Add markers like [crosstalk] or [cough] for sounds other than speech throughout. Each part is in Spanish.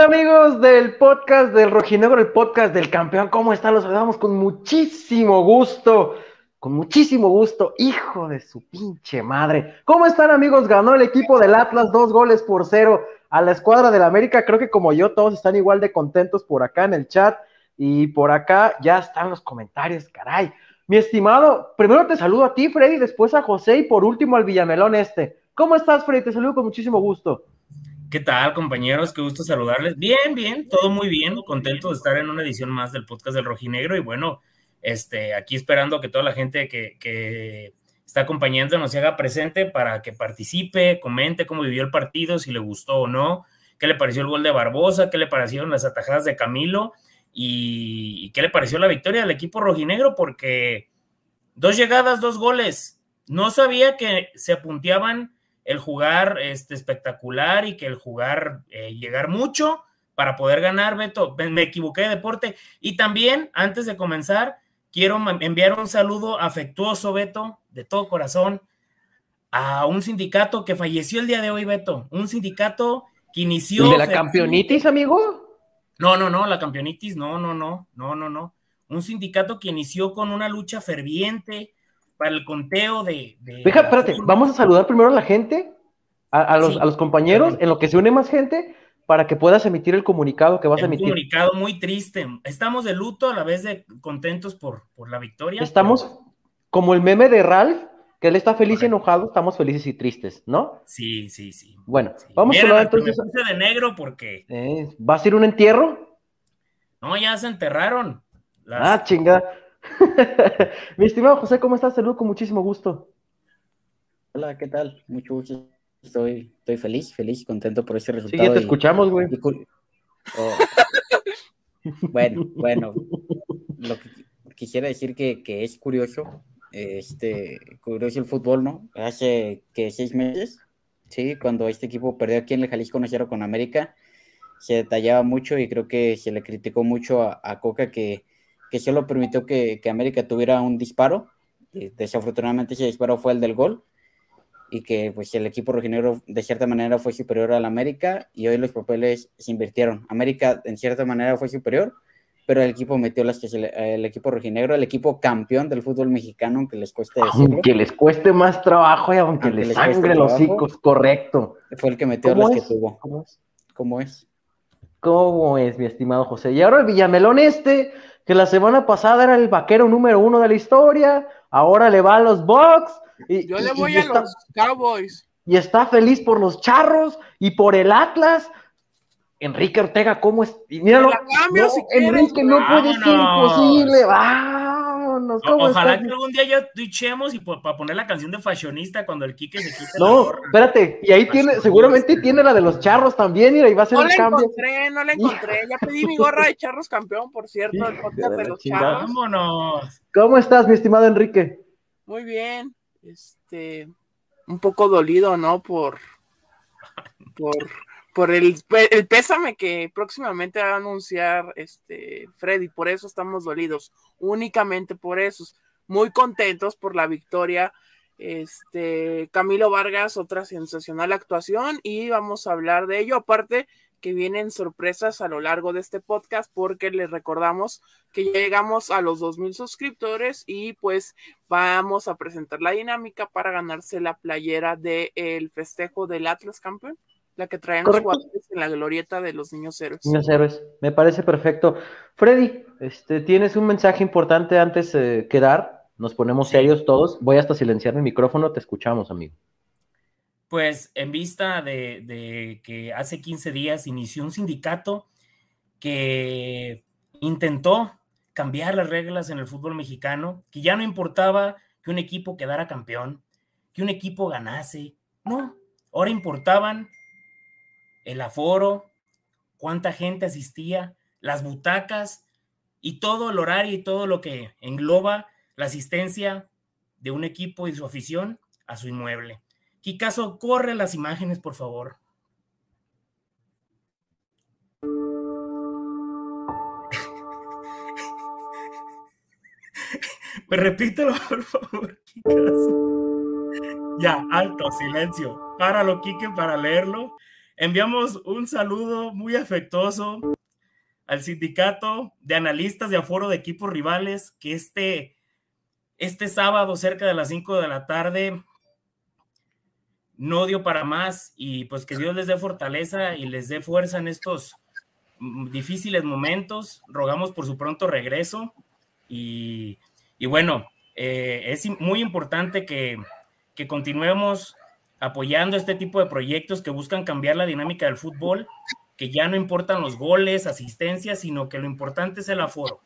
amigos del podcast del Rojinegro, el podcast del campeón? ¿Cómo están? Los saludamos con muchísimo gusto, con muchísimo gusto, hijo de su pinche madre. ¿Cómo están amigos? Ganó el equipo del Atlas dos goles por cero a la escuadra del América. Creo que como yo todos están igual de contentos por acá en el chat y por acá ya están los comentarios, caray. Mi estimado, primero te saludo a ti, Freddy, después a José y por último al Villamelón este. ¿Cómo estás, Freddy? Te saludo con muchísimo gusto. ¿Qué tal, compañeros? Qué gusto saludarles. Bien, bien, todo muy bien, contento de estar en una edición más del podcast del Rojinegro y bueno, este, aquí esperando que toda la gente que, que está acompañándonos se haga presente para que participe, comente cómo vivió el partido, si le gustó o no, qué le pareció el gol de Barbosa, qué le parecieron las atajadas de Camilo y, y qué le pareció la victoria del equipo rojinegro, porque dos llegadas, dos goles. No sabía que se apunteaban el jugar este, espectacular y que el jugar, eh, llegar mucho para poder ganar, Beto. Me equivoqué de deporte. Y también, antes de comenzar, quiero enviar un saludo afectuoso, Beto, de todo corazón, a un sindicato que falleció el día de hoy, Beto. Un sindicato que inició. de la campeonitis, amigo? No, no, no, la campeonitis, no, no, no, no, no, no. Un sindicato que inició con una lucha ferviente, para el conteo de. Deja, espérate, vamos a saludar primero a la gente, a, los, a los, compañeros, en lo que se une más gente, para que puedas emitir el comunicado que vas a emitir. Un comunicado muy triste. Estamos de luto a la vez de contentos por, por la victoria. Estamos como el meme de Ralph, que él está feliz y enojado, estamos felices y tristes, ¿no? Sí, sí, sí. Bueno, vamos a hablar entonces. de negro porque. Eh, ¿Va a ser un entierro? No, ya se enterraron. Ah, chinga. [laughs] Mi estimado José, ¿cómo estás? Saludo con muchísimo gusto. Hola, ¿qué tal? Mucho gusto. Estoy, estoy feliz, feliz, contento por este resultado. Sí, ya te escuchamos, güey. [laughs] Oh. bueno, bueno. Lo que quisiera decir que, que es curioso, este, curioso el fútbol, ¿no? Hace que seis meses, sí, cuando este equipo perdió aquí en el Jalisco 1 con América, se detallaba mucho y creo que se le criticó mucho a Coca que que solo permitió que, América tuviera un disparo. Desafortunadamente ese disparo fue el del gol y que pues el equipo rojinegro de cierta manera fue superior al América y hoy los papeles se invirtieron. América en cierta manera fue superior, pero el equipo metió las que el equipo rojinegro, el equipo campeón del fútbol mexicano, aunque les cueste decirlo. Aunque les cueste más trabajo y aunque, les, sangre los hocico, correcto. Fue el que metió las que tuvo. ¿Cómo es? ¿Cómo es? ¿Cómo es, mi estimado José? Y ahora el Villamelón este que la semana pasada era el vaquero número uno de la historia, ahora le va a los Bucks. Y, Yo le voy a los Cowboys. Y está feliz por los Charros y por el Atlas. Enrique Ortega, ¿cómo es? Y míralo, no, Enrique, no puede ser imposible. Ojalá que algún día ya twitchemos y para poner la canción de fashionista cuando el Quique se quite No, espérate, y ahí tiene, seguramente tiene la de los charros también, y va a ser no el cambio. No la encontré, no la encontré. Ya pedí mi gorra de charros campeón, por cierto, el podcast de los charros. Vámonos. ¿Cómo estás, mi estimado Enrique? Muy bien. Este, un poco dolido, ¿no? Por, por por el, el, pésame que próximamente va a anunciar este Freddy, por eso estamos dolidos, únicamente por eso, muy contentos por la victoria. Este Camilo Vargas, otra sensacional actuación, y vamos a hablar de ello. Aparte, que vienen sorpresas a lo largo de este podcast, porque les recordamos que ya llegamos a los 2000 suscriptores y pues vamos a presentar la dinámica para ganarse la playera del festejo del Atlas campeón. La que traen los jugadores en la glorieta de los niños héroes. Niños héroes, me parece perfecto. Freddy, este, tienes un mensaje importante antes de quedar. Nos ponemos serios todos. Voy hasta silenciar mi micrófono, te escuchamos, amigo. Pues en vista de, de que hace 15 días inició un sindicato que intentó cambiar las reglas en el fútbol mexicano, que ya no importaba que un equipo quedara campeón, que un equipo ganase, no, ahora importaban el aforo, cuánta gente asistía, las butacas y todo el horario y todo lo que engloba la asistencia de un equipo y su afición a su inmueble. Kikazo, corre las imágenes, por favor. Me [laughs] repítelo, [laughs] por favor, Kikazo. Ya, alto, silencio. Páralo, Kike, para leerlo. Enviamos un saludo muy afectuoso al sindicato de analistas de aforo de equipos rivales que este, este sábado cerca de las 5 de la tarde no dio para más y pues que Dios les dé fortaleza y les dé fuerza en estos difíciles momentos. Rogamos por su pronto regreso y, bueno, eh, es muy importante que, que continuemos apoyando este tipo de proyectos que buscan cambiar la dinámica del fútbol, que ya no importan los goles, asistencias, sino que lo importante es el aforo.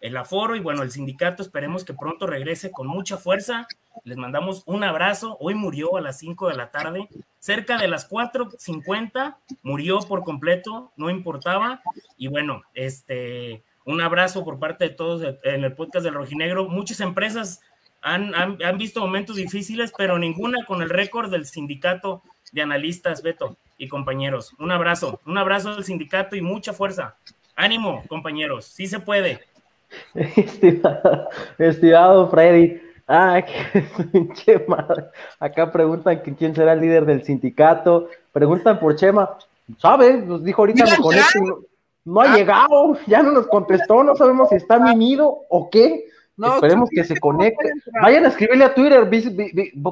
El aforo y bueno, el sindicato esperemos que pronto regrese con mucha fuerza. Les mandamos un abrazo. Hoy murió a las 5 de la tarde, cerca de las 4.50, murió por completo, no importaba. Y bueno, este, un abrazo por parte de todos en el podcast del Rojinegro. Muchas empresas han, han, visto momentos difíciles, pero ninguna con el récord del sindicato de analistas, Beto y compañeros. Un abrazo, un abrazo al sindicato y mucha fuerza. Ánimo, compañeros, sí se puede. Estimado, Freddy, ah, [laughs] qué madre. Acá preguntan que quién será el líder del sindicato, preguntan por Chema, ¿sabe? Nos dijo ahorita me conecto, no ha llegado, ya no nos contestó, no sabemos si está mimido o qué. Esperemos que se conecte. Vayan a escribirle a Twitter,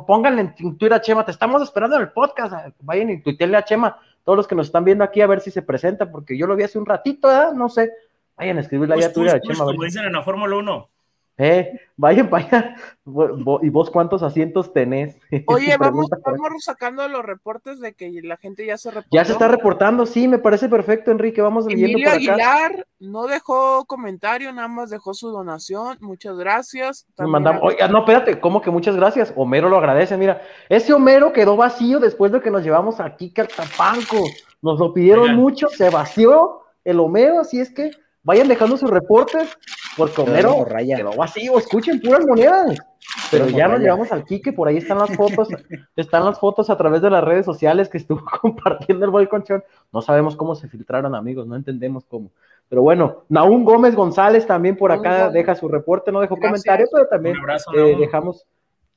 pónganle en Twitter a Chema, te estamos esperando en el podcast. Vayan y tuitearle a Chema, todos los que nos están viendo aquí, a ver si se presenta, porque yo lo vi hace un ratito, ¿eh? no sé. Vayan a escribirle ahí a Twitter a Chema. Como dicen en la Fórmula 1. Eh, vayan, vayan. ¿Y vos cuántos asientos tenés? [laughs] Oye, vamos, vamos sacando los reportes de que la gente ya se reportó. Ya se está reportando, sí, me parece perfecto, Enrique. Vamos leyendo por acá. Aguilar no dejó comentario, nada más dejó su donación. Muchas gracias. mandamos, oiga, no, espérate, ¿cómo que muchas gracias? Homero lo agradece, mira. Ese Homero quedó vacío después de que nos llevamos aquí Tapanco. Nos lo pidieron mucho, se vació el Homero, así es que vayan dejando sus reportes, porque Homero quedó vacío, escuchen puras monedas. Pero ya nos llevamos al Quique, por ahí están las fotos, [laughs] están las fotos a través de las redes sociales que estuvo [laughs] compartiendo el Boy Conchón. No sabemos cómo se filtraron, amigos, no entendemos cómo. Pero bueno, Naún Gómez González también por acá deja su reporte, no dejó comentario, pero también eh, dejamos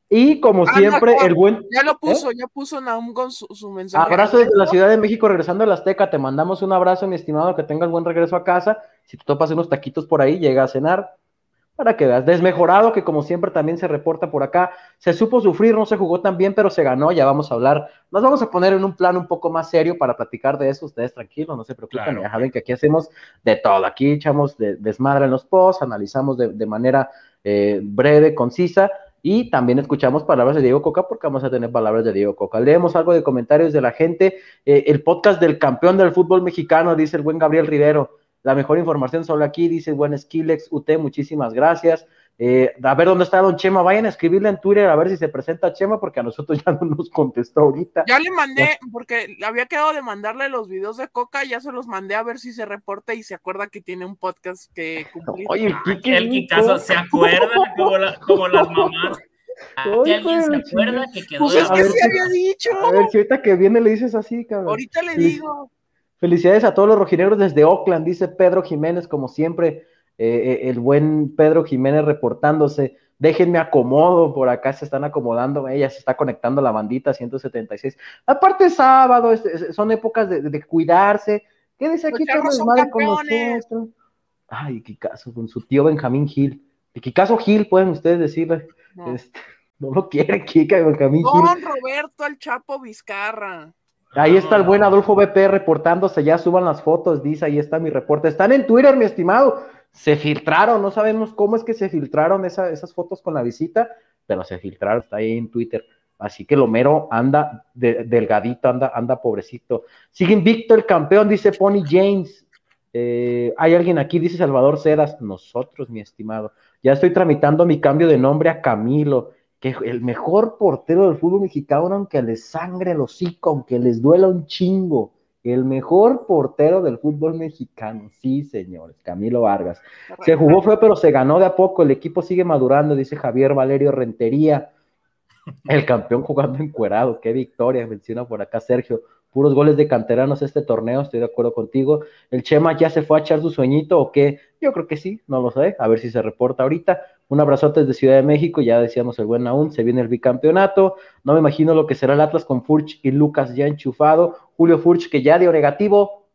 y como ah, siempre, el buen. Ya lo puso, ¿Eh? ya puso Naum con su, mensaje. Abrazo desde la Ciudad de México, regresando a la Azteca. Te mandamos un abrazo, mi estimado, que tengas buen regreso a casa. Si te topas unos taquitos por ahí, llega a cenar. Para que veas, desmejorado, que como siempre también se reporta por acá. Se supo sufrir, no se jugó tan bien, pero se ganó. Ya vamos a hablar. Nos vamos a poner en un plan un poco más serio para platicar de eso. Ustedes tranquilos, no se preocupen. Ya saben que aquí hacemos de todo. Aquí echamos de, desmadre en los posts, analizamos de, manera eh, breve, concisa y también escuchamos palabras de Diego Coca porque vamos a tener palabras de Diego Coca. Leemos algo de comentarios de la gente. Eh, el podcast del campeón del fútbol mexicano, dice el buen Gabriel Rivero. La mejor información solo aquí, dice el buen Skillex UT, muchísimas gracias. Eh, a ver dónde está Don Chema, vayan a escribirle en Twitter a ver si se presenta Chema, porque a nosotros ya no nos contestó ahorita. Ya le mandé, porque había quedado de mandarle los videos de Coca, ya se los mandé a ver si se reporta y se acuerda que tiene un podcast que cumplir. Oye, ¿qué, caso se acuerda como, como las [laughs] mamás? ¿Qué alguien se acuerda que quedó? Pues es que se había dicho. A ver, si ahorita que viene le dices así, cabrón. Ahorita le digo. Felicidades a todos los rojinegros desde Oakland, dice Pedro Jiménez, como siempre. Eh, eh, el buen Pedro Jiménez reportándose. Déjenme acomodo, por acá se están acomodando, ella se está conectando la bandita 176. Aparte sábado, son épocas de, cuidarse. ¿Qué dice aquí todo madre con nosotros? Ay, qué caso, con su tío Benjamín Gil. ¿Qué caso Gil pueden ustedes decirle? No, este, [laughs] no lo quiere Kika Benjamín Gil. Don Roberto el Chapo Vizcarra. Ahí está el buen Adolfo BP reportándose, ya suban las fotos, dice, ahí está mi reporte. Están en Twitter, mi estimado se filtraron, no sabemos cómo es que se filtraron esas fotos con la visita, pero se filtraron, está ahí en Twitter. Así que Lomero anda delgadito, anda, anda pobrecito. Sigue invicto el campeón, dice Pony James. Eh, hay alguien aquí, dice Salvador Cedas. Nosotros, mi estimado. Ya estoy tramitando mi cambio de nombre a Camilo, que el mejor portero del fútbol mexicano, aunque les sangre el hocico, aunque les duela un chingo el mejor portero del fútbol mexicano, sí, señores, Camilo Vargas. Se jugó fue, pero se ganó de a poco. El equipo sigue madurando, dice Javier Valerio Rentería. El campeón jugando encuerado, qué victoria, menciona por acá Sergio. Puros goles de canteranos este torneo, estoy de acuerdo contigo. ¿El Chema ya se fue a echar su sueñito o qué? Yo creo que sí, no lo sé, a ver si se reporta ahorita. Un abrazote desde Ciudad de México, ya decíamos el buen aún, se viene el bicampeonato. No me imagino lo que será el Atlas con Furch y Lucas ya enchufado. Julio Furch que ya dio negativo.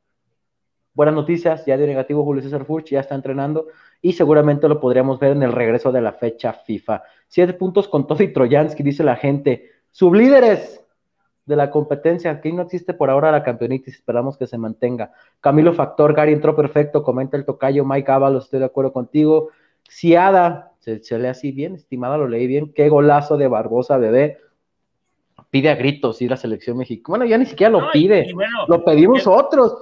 Buenas noticias, ya dio negativo Julio César Furch, ya está entrenando y seguramente lo podríamos ver en el regreso de la fecha FIFA. Siete puntos con Tofi Trojansky, dice la gente. Sublíderes, de la competencia. Aquí no existe por ahora la campeonitis, esperamos que se mantenga. Camilo Factor, Gary entró perfecto, comenta el tocayo, Mike Ábalos, estoy de acuerdo contigo. Ciada, se, se, lee así bien, estimada, lo leí bien. Qué golazo de Barbosa, bebé. Pide a gritos ir a selección mexicana. Bueno, ya ni siquiera lo No, pide, y bueno, lo pedimos qué- otros.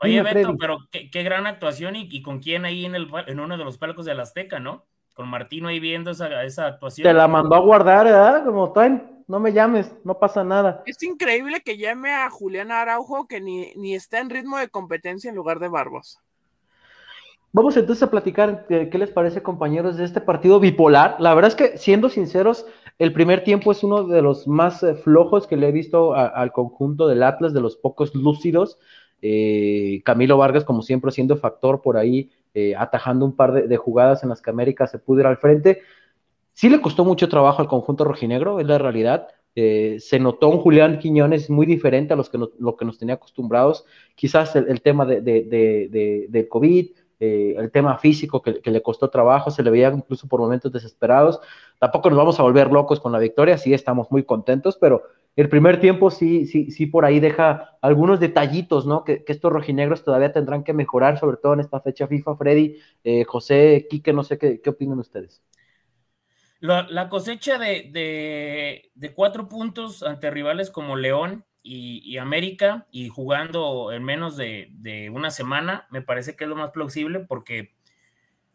Oye, Beto, Freddy. pero qué, qué gran actuación y, y con quién ahí en, el, en uno de los palcos del Azteca, ¿no? Con Martino ahí viendo esa, esa actuación. Te la mandó a guardar, ¿verdad? Como traen, no me llames, no pasa nada. Es increíble que llame a Julián Araujo que ni, ni está en ritmo de competencia en lugar de Barbosa. Vamos entonces a platicar eh, qué les parece, compañeros, de este partido bipolar. La verdad es que, siendo sinceros, el primer tiempo es uno de los más eh, flojos que le he visto al conjunto del Atlas, de los pocos lúcidos. Eh, Camilo Vargas, como siempre, siendo factor por ahí, atajando un par de, jugadas en las que América se pudo ir al frente. Sí le costó mucho trabajo al conjunto rojinegro, es la realidad. Se notó un Julián Quiñones muy diferente a los que no- lo que nos tenía acostumbrados. Quizás el, tema de- del COVID, eh, el tema físico que, le costó trabajo, se le veía incluso por momentos desesperados. Tampoco nos vamos a volver locos con la victoria, sí estamos muy contentos, pero el primer tiempo sí, sí, sí por ahí deja algunos detallitos, ¿no? Que, estos rojinegros todavía tendrán que mejorar, sobre todo en esta fecha FIFA. Freddy, eh, José, Quique, no sé qué, qué opinan ustedes. La, cosecha de, de, cuatro puntos ante rivales como León y, América y jugando en menos de, de, una semana, me parece que es lo más plausible porque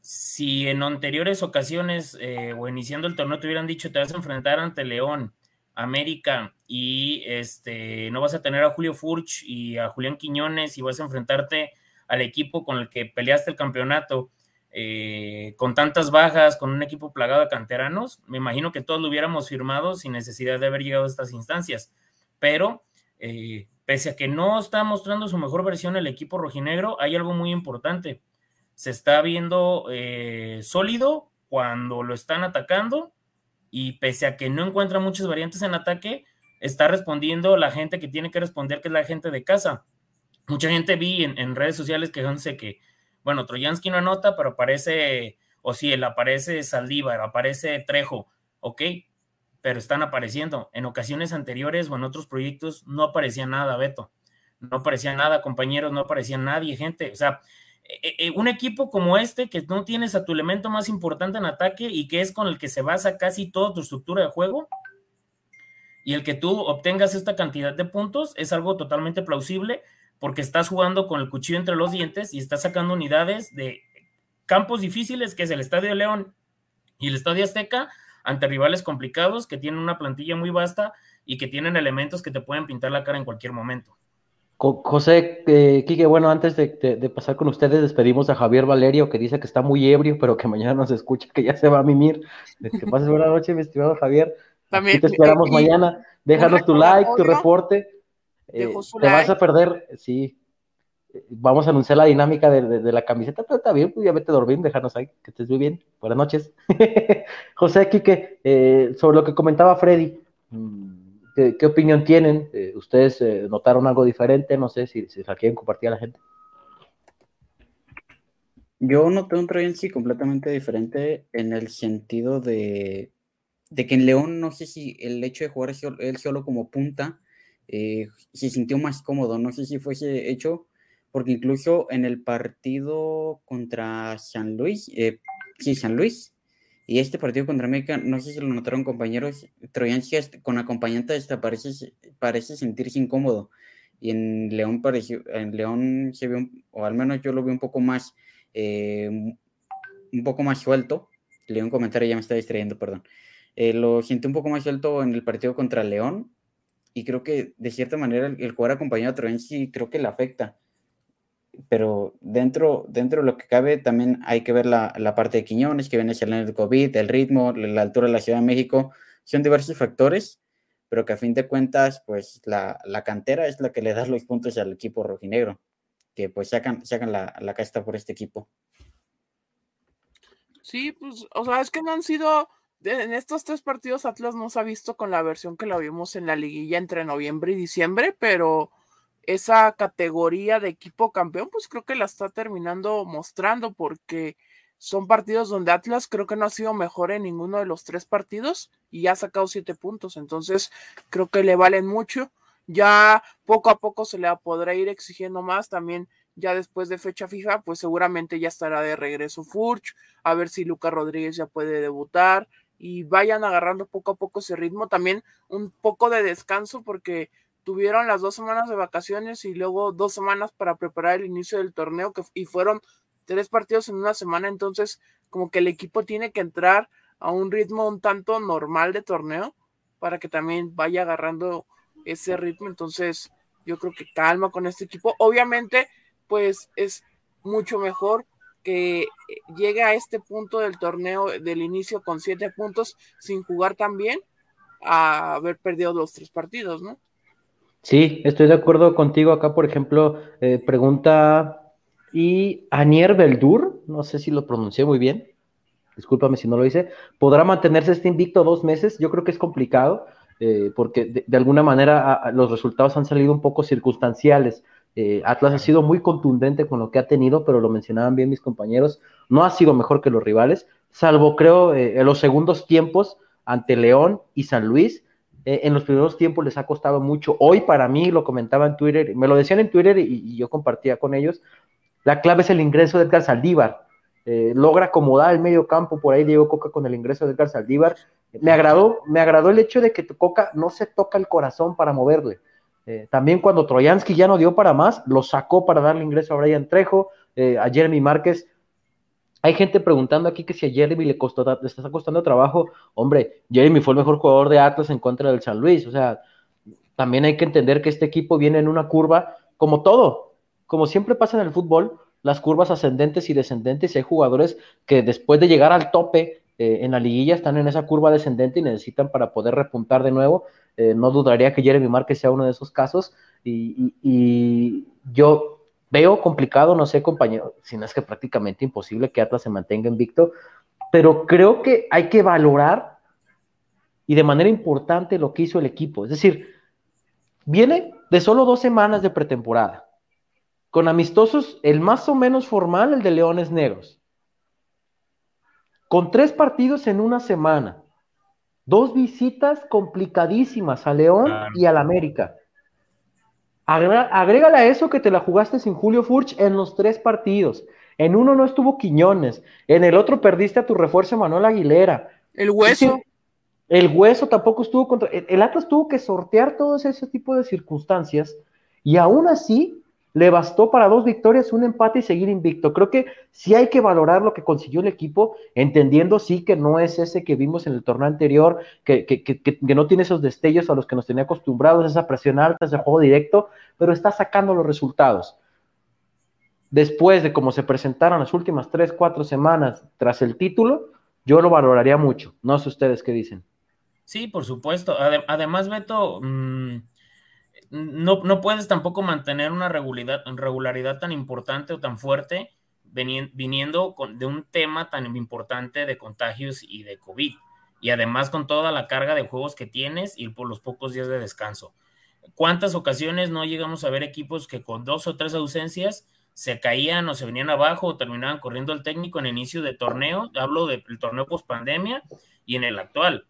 si en anteriores ocasiones eh, o iniciando el torneo te hubieran dicho te vas a enfrentar ante León, América y este no vas a tener a Julio Furch y a Julián Quiñones y vas a enfrentarte al equipo con el que peleaste el campeonato eh, con tantas bajas, con un equipo plagado de canteranos, me imagino que todos lo hubiéramos firmado sin necesidad de haber llegado a estas instancias. Pero, eh, pese a que no está mostrando su mejor versión el equipo rojinegro, hay algo muy importante. Se está viendo eh, sólido cuando lo están atacando y pese a que no encuentra muchas variantes en ataque, está respondiendo la gente que tiene que responder, que es la gente de casa. Mucha gente vi en, redes sociales quejándose que bueno, Trojansky no anota, pero aparece Ociel, aparece Saldívar, aparece Trejo, ok, pero están apareciendo. En ocasiones anteriores o en otros proyectos no aparecía nada, Beto. No aparecía nada, compañeros, no aparecía nadie, gente. O sea, eh, un equipo como este, que no tienes a tu elemento más importante en ataque y que es con el que se basa casi toda tu estructura de juego, y el que tú obtengas esta cantidad de puntos es algo totalmente plausible porque estás jugando con el cuchillo entre los dientes y estás sacando unidades de campos difíciles, que es el Estadio León y el Estadio Azteca, ante rivales complicados que tienen una plantilla muy vasta y que tienen elementos que te pueden pintar la cara en cualquier momento. José, eh, Quique, bueno, antes de, de, de, pasar con ustedes, despedimos a Javier Valerio, que dice que está muy ebrio, pero que mañana nos escucha, que ya se va a mimir. Que pases buena noche, mi estimado Javier. También, Aquí te esperamos y, mañana. Déjanos tu like, tu reporte. Eh, te like. vas a perder, sí. Vamos a anunciar la dinámica de, la camiseta, pero está bien, pues ya vete dormir, déjanos ahí, que estés muy bien. Buenas noches. [laughs] José Quique, eh, sobre lo que comentaba Freddy, ¿qué, qué opinión tienen? Eh, ¿Ustedes notaron algo diferente? No sé si, si la quieren compartir a la gente. Yo noté un Troyansky completamente diferente en el sentido de, de que en León, no sé si el hecho de jugar él solo como punta, eh, se sintió más cómodo, no sé si fuese hecho, porque incluso en el partido contra San Luis, eh, sí, San Luis, y este partido contra América, no sé si lo notaron compañeros, Troyansky con acompañante hasta parece, parece sentirse incómodo, y en León pareció, en León se vio, o al menos yo lo vi un poco más, eh, un poco más suelto, leí un comentario, ya me está distrayendo, perdón, eh, lo sentí un poco más suelto en el partido contra León, y creo que de cierta manera el, el jugar acompañado a Troyansky creo que le afecta. Pero dentro, dentro de lo que cabe también hay que ver la, la parte de Quiñones, que viene saliendo el COVID, el ritmo, la altura de la Ciudad de México. Son diversos factores, pero que a fin de cuentas, pues la, la cantera es la que le da los puntos al equipo rojinegro, que pues sacan, sacan la, la casta por este equipo. Sí, pues, o sea, es que no han sido, en estos tres partidos Atlas no se ha visto con la versión que la vimos en la liguilla entre noviembre y diciembre, pero esa categoría de equipo campeón, pues creo que la está terminando mostrando porque son partidos donde Atlas creo que no ha sido mejor en ninguno de los tres partidos y ha sacado siete puntos, entonces creo que le valen mucho. Ya poco a poco se le podrá ir exigiendo más también ya después de fecha fija, pues seguramente ya estará de regreso Furch, a ver si Lucas Rodríguez ya puede debutar y vayan agarrando poco a poco ese ritmo. También un poco de descanso porque tuvieron las dos semanas de vacaciones y luego dos semanas para preparar el inicio del torneo que, y fueron tres partidos en una semana, entonces como que el equipo tiene que entrar a un ritmo un tanto normal de torneo para que también vaya agarrando ese ritmo, entonces yo creo que calma con este equipo. Obviamente pues es mucho mejor que llegue a este punto del torneo del inicio con siete puntos sin jugar tan bien a haber perdido los tres partidos, ¿no? Sí, estoy de acuerdo contigo. Acá, por ejemplo, eh, pregunta y Anier Beldur, no sé si lo pronuncié muy bien, discúlpame si no lo hice, ¿podrá mantenerse este invicto dos meses? Yo creo que es complicado, eh, porque de, alguna manera los resultados han salido un poco circunstanciales. Eh, Atlas ha sido muy contundente con lo que ha tenido, pero lo mencionaban bien mis compañeros, no ha sido mejor que los rivales, salvo creo en los segundos tiempos ante León y San Luis, eh, en los primeros tiempos les ha costado mucho. Hoy para mí, lo comentaba en Twitter, me lo decían en Twitter y, yo compartía con ellos, la clave es el ingreso de Edgar Saldívar. Eh, logra acomodar el medio campo, por ahí Diego Coca con el ingreso de Edgar Saldívar. Me agradó, me agradó el hecho de que Coca no se toca el corazón para moverle. Eh, también cuando Troyansky ya no dio para más, lo sacó para darle ingreso a Brian Trejo, a Jeremy Márquez hay gente preguntando aquí que si a Jeremy le, costó, le está costando trabajo. Hombre, Jeremy fue el mejor jugador de Atlas en contra del San Luis. O sea, también hay que entender que este equipo viene en una curva, como todo, como siempre pasa en el fútbol, las curvas ascendentes y descendentes. Y hay jugadores que después de llegar al tope eh, en la liguilla están en esa curva descendente y necesitan para poder repuntar de nuevo. Eh, no dudaría que Jeremy Márquez sea uno de esos casos. y yo Veo complicado, no sé, compañero, si no es que prácticamente imposible que Atlas se mantenga invicto, pero creo que hay que valorar y de manera importante lo que hizo el equipo. Es decir, viene de solo dos semanas de pretemporada, con amistosos, el más o menos formal, el de Leones Negros, con tres partidos en una semana, dos visitas complicadísimas a León y al América. Agrégale a eso que te la jugaste sin Julio Furch en los tres partidos. En uno no estuvo Quiñones, en el otro perdiste a tu refuerzo Manuel Aguilera. El hueso. el hueso tampoco estuvo contra. El Atlas tuvo que sortear todos ese tipo de circunstancias y aún así le bastó para dos victorias, un empate y seguir invicto. Creo que sí hay que valorar lo que consiguió el equipo, entendiendo sí que no es ese que vimos en el torneo anterior, que, que, que, que, no tiene esos destellos a los que nos tenía acostumbrados, esa presión alta, ese juego directo, pero está sacando los resultados. Después de cómo se presentaron las últimas tres, cuatro semanas tras el título, yo lo valoraría mucho. No sé ustedes qué dicen. Sí, por supuesto. Además, Beto, mmm no, puedes tampoco mantener una regularidad, regularidad tan importante o tan fuerte viniendo de un tema tan importante de contagios y de COVID. Y además con toda la carga de juegos que tienes y por los pocos días de descanso. ¿Cuántas ocasiones no llegamos a ver equipos que con dos o tres ausencias se caían o se venían abajo o terminaban corriendo el técnico en inicio de torneo? Hablo del torneo post pandemia y en el actual.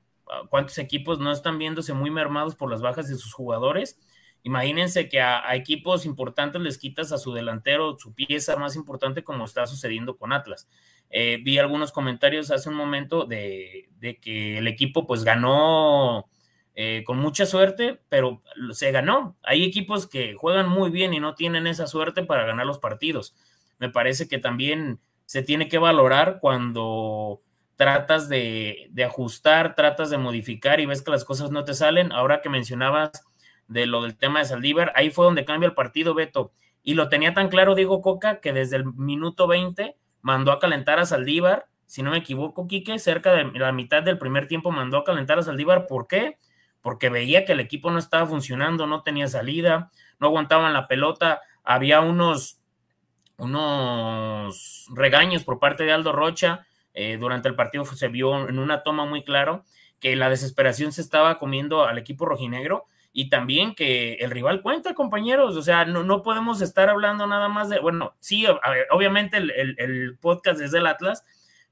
¿Cuántos equipos no están viéndose muy mermados por las bajas de sus jugadores? Imagínense que a, equipos importantes les quitas a su delantero su pieza más importante como está sucediendo con Atlas. Eh, vi algunos comentarios hace un momento de, que el equipo pues ganó eh, con mucha suerte, pero se ganó. Hay equipos que juegan muy bien y no tienen esa suerte para ganar los partidos. Me parece que también se tiene que valorar cuando tratas de, de ajustar, tratas de modificar y ves que las cosas no te salen. Ahora que mencionabas de lo del tema de Saldívar, ahí fue donde cambia el partido, Beto. Y lo tenía tan claro Diego Coca que desde el minuto 20 mandó a calentar a Saldívar, si no me equivoco, Quique, cerca de la mitad del primer tiempo mandó a calentar a Saldívar. ¿Por qué? Porque veía que el equipo no estaba funcionando, no tenía salida, no aguantaban la pelota, había unos, unos regaños por parte de Aldo Rocha eh, durante el partido se vio en una toma muy claro que la desesperación se estaba comiendo al equipo rojinegro y también que el rival cuenta, compañeros. O sea, no, no podemos estar hablando nada más de, bueno, sí, obviamente el, el, podcast es del Atlas,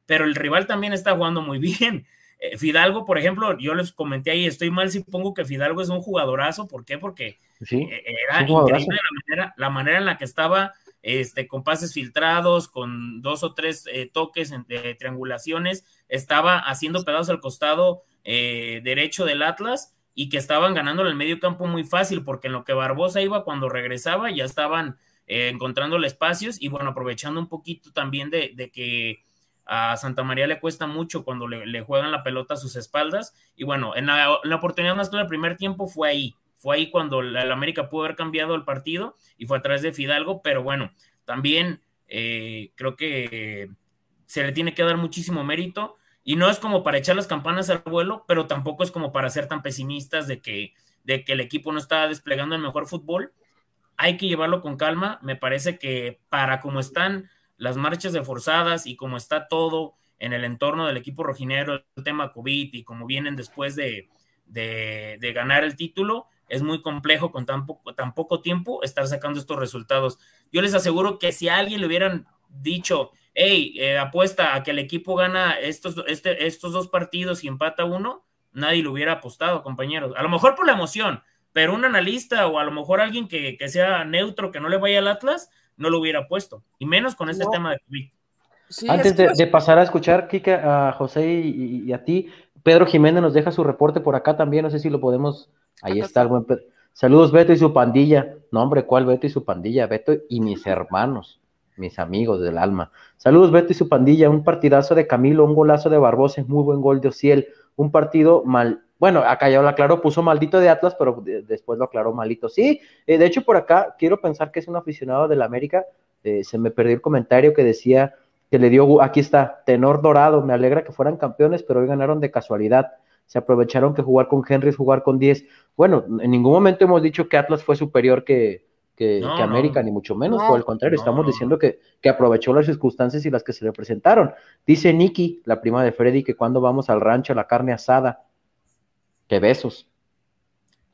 pero el rival también está jugando muy [laughs] bien. Eh, Fidalgo, por ejemplo, yo les comenté ahí, estoy mal si pongo que Fidalgo es un jugadorazo. ¿Por qué? Porque eh, era increíble la manera, la manera en la que estaba este, con pases filtrados, con dos o tres eh, toques de triangulaciones, estaba haciendo pedazos al costado eh, derecho del Atlas y que estaban ganando el medio campo muy fácil, porque en lo que Barbosa iba cuando regresaba ya estaban eh, encontrándole espacios y bueno, aprovechando un poquito también de, que a Santa María le cuesta mucho cuando le, juegan la pelota a sus espaldas. Y bueno, en la, oportunidad más clara del primer tiempo fue ahí, fue ahí cuando el América pudo haber cambiado el partido y fue a través de Fidalgo, pero bueno, también eh, creo que se le tiene que dar muchísimo mérito y no es como para echar las campanas al vuelo, pero tampoco es como para ser tan pesimistas de que, de que el equipo no está desplegando el mejor fútbol. Hay que llevarlo con calma. Me parece que para como están las marchas de forzadas y como está todo en el entorno del equipo rojinero, el tema COVID y como vienen después de, de, ganar el título, es muy complejo con tan poco, tan poco tiempo estar sacando estos resultados. Yo les aseguro que si a alguien le hubieran dicho, hey, eh, apuesta a que el equipo gana estos, este, estos dos partidos y empata uno, nadie lo hubiera apostado, compañeros. A lo mejor por la emoción, pero un analista o a lo mejor alguien que, sea neutro, que no le vaya al Atlas, no lo hubiera puesto, y menos con este tema de COVID. Antes de, pasar a escuchar, Kika, a José y, a ti, Pedro Jiménez nos deja su reporte por acá también, no sé si lo podemos, ahí está el buen Pedro. Saludos Beto y su pandilla. No, hombre, ¿cuál Beto y su pandilla? Beto y mis hermanos mis amigos del alma. Saludos, Beto y su pandilla. Un partidazo de Camilo, un golazo de Barbosa, muy buen gol de Ociel. Un partido mal. Bueno, acá ya lo aclaró, puso maldito de Atlas, pero después lo aclaró malito. Sí, eh, de hecho, por acá quiero pensar que es un aficionado del América. Eh, se me perdió el comentario que decía que le dio. Aquí está, tenor dorado. Me alegra que fueran campeones, pero hoy ganaron de casualidad. Se aprovecharon que jugar con Henry es jugar con 10. Bueno, en ningún momento hemos dicho que Atlas fue superior que, que, América, ni mucho menos, por el contrario, estamos diciendo que, que, aprovechó las circunstancias y las que se le presentaron. Dice Nikki, la prima de Freddy, que cuando vamos al rancho a la carne asada, que besos.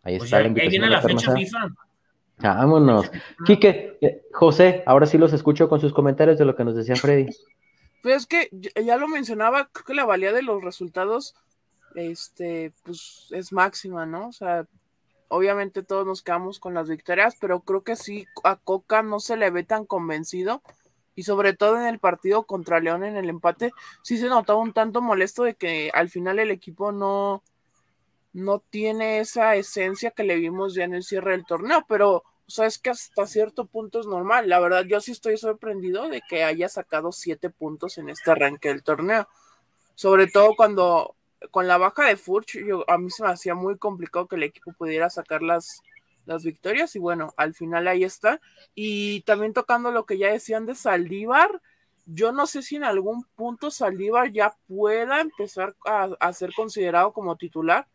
Ahí pues está la invitación. Ahí viene la, fecha FIFA. Vámonos. Quique, eh, José, ahora sí los escucho con sus comentarios de lo que nos decía Freddy. [laughs] Pues es que ya lo mencionaba, creo que la valía de los resultados, este, pues es máxima, ¿no? O sea, obviamente todos nos quedamos con las victorias, pero creo que sí a Coca no se le ve tan convencido y sobre todo en el partido contra León en el empate, sí se notaba un tanto molesto de que al final el equipo no, no tiene esa esencia que le vimos ya en el cierre del torneo, pero o sea, es que hasta cierto punto es normal. La verdad, yo sí estoy sorprendido de que haya sacado siete puntos en este arranque del torneo. Sobre todo cuando con la baja de Furch, a mí se me hacía muy complicado que el equipo pudiera sacar las, las victorias y bueno, al final ahí está. Y también tocando lo que ya decían de Saldívar, yo no sé si en algún punto Saldívar ya pueda empezar a, ser considerado como titular,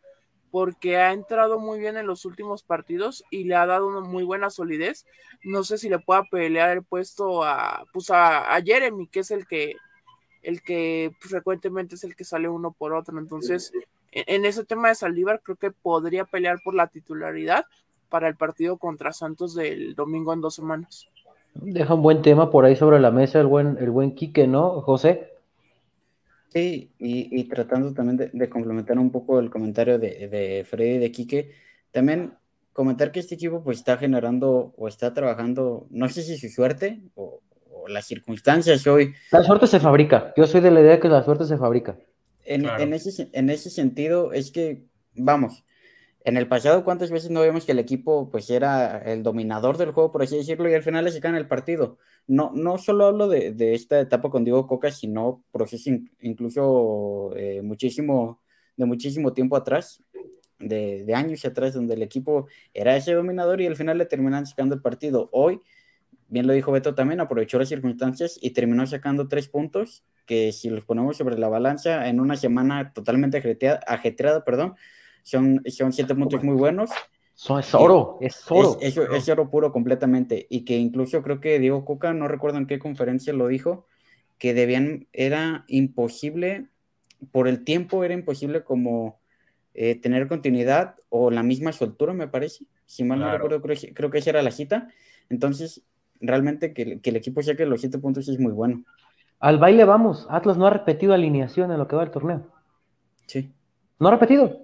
porque ha entrado muy bien en los últimos partidos y le ha dado una muy buena solidez. No sé si le pueda pelear el puesto a, pues a Jeremy, que es el que el que frecuentemente es el que sale uno por otro. Entonces, en, ese tema de Saldívar, creo que podría pelear por la titularidad para el partido contra Santos del domingo en dos semanas. Deja un buen tema por ahí sobre la mesa el buen, el buen Quique, ¿no, José? Sí, y, tratando también de, complementar un poco el comentario de, de Freddy y de Quique, también comentar que este equipo pues está generando o está trabajando, no sé si su suerte o, las circunstancias hoy. La suerte se fabrica. Yo soy de la idea que la suerte se fabrica. En, ese, en ese sentido, es que, vamos, en el pasado, ¿cuántas veces no vemos que el equipo pues era el dominador del juego, por así decirlo, y al final le en el partido? No, no solo hablo de, esta etapa con Diego Coca, sino proceso incluso eh, muchísimo, de muchísimo tiempo atrás, de, de, años atrás, donde el equipo era ese dominador y al final le terminan sacando el partido. Hoy bien lo dijo Beto también, aprovechó las circunstancias y terminó sacando tres puntos que si los ponemos sobre la balanza en una semana totalmente ajetreada, perdón, son, son siete puntos muy buenos. Son, es oro, es oro. Es, oro puro completamente. Y que incluso creo que Diego Coca, no recuerdo en qué conferencia lo dijo, que debían, era imposible, por el tiempo era imposible como eh, tener continuidad o la misma soltura, me parece. Si mal no recuerdo, creo, que esa era la cita. Entonces, realmente que, el equipo saque los siete puntos es muy bueno. Al baile vamos. Atlas no ha repetido alineación en lo que va el torneo. Sí. No ha repetido.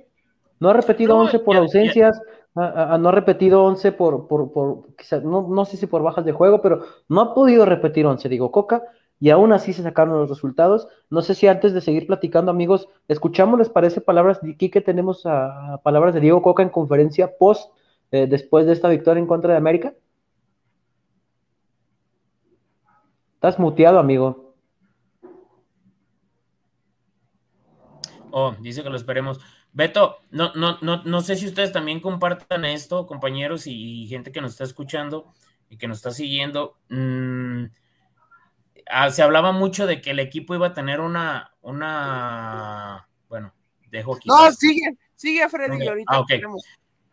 No ha repetido 11 por ausencias, no ha repetido 11 por, por, por no, no, sé si por bajas de juego, pero no ha podido repetir 11, digo Coca, y aún así se sacaron los resultados. No sé si antes de seguir platicando, amigos, escuchamos, ¿les parece palabras de aquí que tenemos a, palabras de Diego Coca en conferencia post eh, después de esta victoria en contra de América? Estás muteado, amigo. Oh, dice que lo esperemos. Beto, no, no, no, no sé si ustedes también compartan esto, compañeros y, gente que nos está escuchando y que nos está siguiendo. Mm, Ah, se hablaba mucho de que el equipo iba a tener una, una, bueno, dejo aquí. No, sigue, sigue Freddy, ahorita. Ah,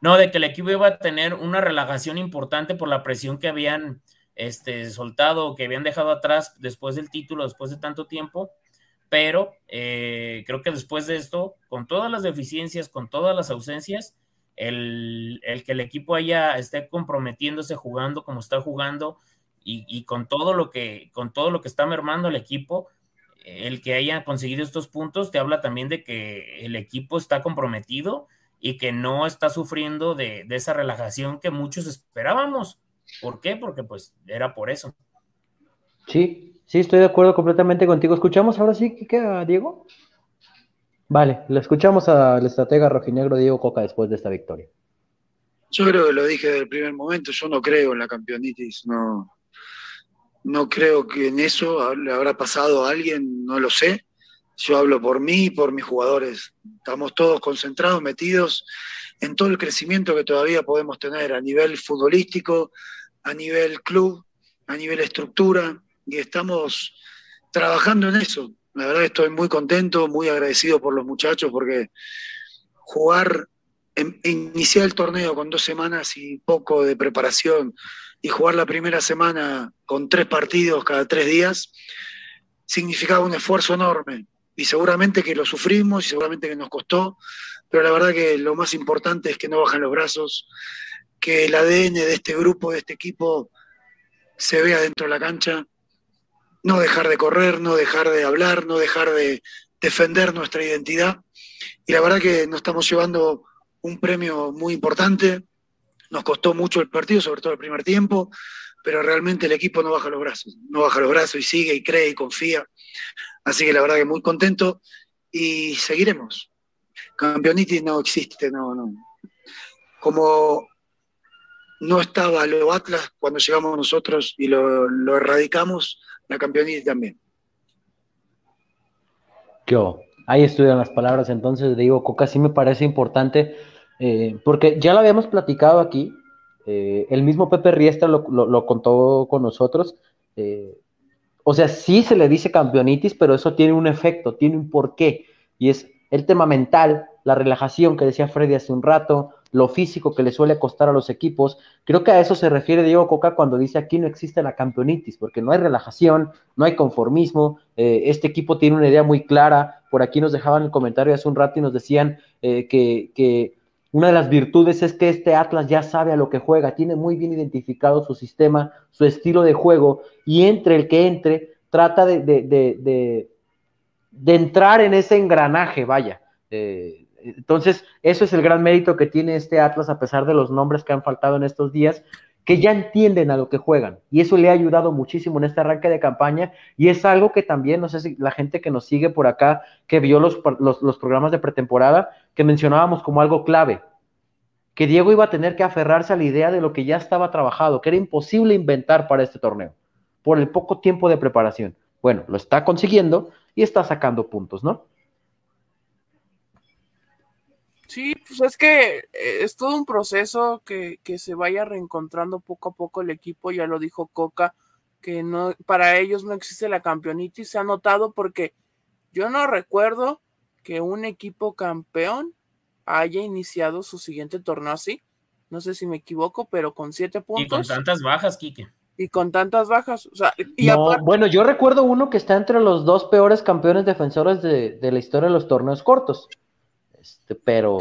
no, de que el equipo iba a tener una relajación importante por la presión que habían este, soltado, que habían dejado atrás después del título, después de tanto tiempo. Pero eh, creo que después de esto, con todas las deficiencias, con todas las ausencias, el, el que el equipo haya esté comprometiéndose jugando como está jugando, y, con todo lo que, con todo lo que está mermando el equipo, el que haya conseguido estos puntos te habla también de que el equipo está comprometido y que no está sufriendo de, esa relajación que muchos esperábamos. ¿Por qué? Porque pues era por eso. Sí, sí, estoy de acuerdo completamente contigo. ¿Escuchamos ahora sí que queda Diego? Vale, le escuchamos al estratega rojinegro Diego Coca después de esta victoria. Yo creo que lo dije desde el primer momento, yo no creo en la campeonitis, no, no creo que en eso le habrá pasado a alguien, no lo sé. Yo hablo por mí y por mis jugadores. Estamos todos concentrados, metidos en todo el crecimiento que todavía podemos tener a nivel futbolístico, a nivel club, a nivel estructura, y estamos trabajando en eso. La verdad estoy muy contento, muy agradecido por los muchachos, porque jugar, iniciar el torneo con dos semanas y poco de preparación, y jugar la primera semana con tres partidos cada tres días significaba un esfuerzo enorme. Y seguramente que lo sufrimos y seguramente que nos costó, pero la verdad que lo más importante es que no bajan los brazos, que el ADN de este grupo, de este equipo, se vea dentro de la cancha, no dejar de correr, no dejar de hablar, no dejar de defender nuestra identidad. Y la verdad que nos estamos llevando un premio muy importante, nos costó mucho el partido, sobre todo el primer tiempo, pero realmente el equipo no baja los brazos, no baja los brazos y sigue y cree y confía. Así que la verdad que muy contento y seguiremos. Campeonitis no existe, no, no. Como no estaba lo Atlas cuando llegamos nosotros y lo, erradicamos, la campeonitis también. Yo, ahí estudian las palabras entonces, digo, Coca, sí me parece importante eh, porque ya lo habíamos platicado aquí, eh, el mismo Pepe Riestra lo, contó con nosotros. Eh, o sea, sí se le dice campeonitis, pero eso tiene un efecto, tiene un porqué. Y es el tema mental, la relajación que decía Freddy hace un rato, lo físico que le suele costar a los equipos. Creo que a eso se refiere Diego Coca cuando dice aquí no existe la campeonitis, porque no hay relajación, no hay conformismo. este equipo tiene una idea muy clara. Por aquí nos dejaban el comentario hace un rato y nos decían que, que una de las virtudes es que este Atlas ya sabe a lo que juega, tiene muy bien identificado su sistema, su estilo de juego, y entre el que entre, trata de, de, entrar en ese engranaje, vaya. Eh, entonces, eso es el gran mérito que tiene este Atlas, a pesar de los nombres que han faltado en estos días, que ya entienden a lo que juegan. Y eso le ha ayudado muchísimo en este arranque de campaña. Y es algo que también, no sé si la gente que nos sigue por acá, que vio los, los, programas de pretemporada, que mencionábamos como algo clave, que Diego iba a tener que aferrarse a la idea de lo que ya estaba trabajado, que era imposible inventar para este torneo, por el poco tiempo de preparación. Bueno, lo está consiguiendo y está sacando puntos, ¿no? Sí, pues es que eh, es todo un proceso que, se vaya reencontrando poco a poco el equipo, ya lo dijo Coca, que no, para ellos no existe la campeonitis, se ha notado porque yo no recuerdo que un equipo campeón haya iniciado su siguiente torneo así. No sé si me equivoco, pero con siete puntos. Y con tantas bajas, Quique. y con tantas bajas. O sea, y No, aparte- bueno, yo recuerdo uno que está entre los dos peores campeones defensores de, de la historia de los torneos cortos. Este, pero,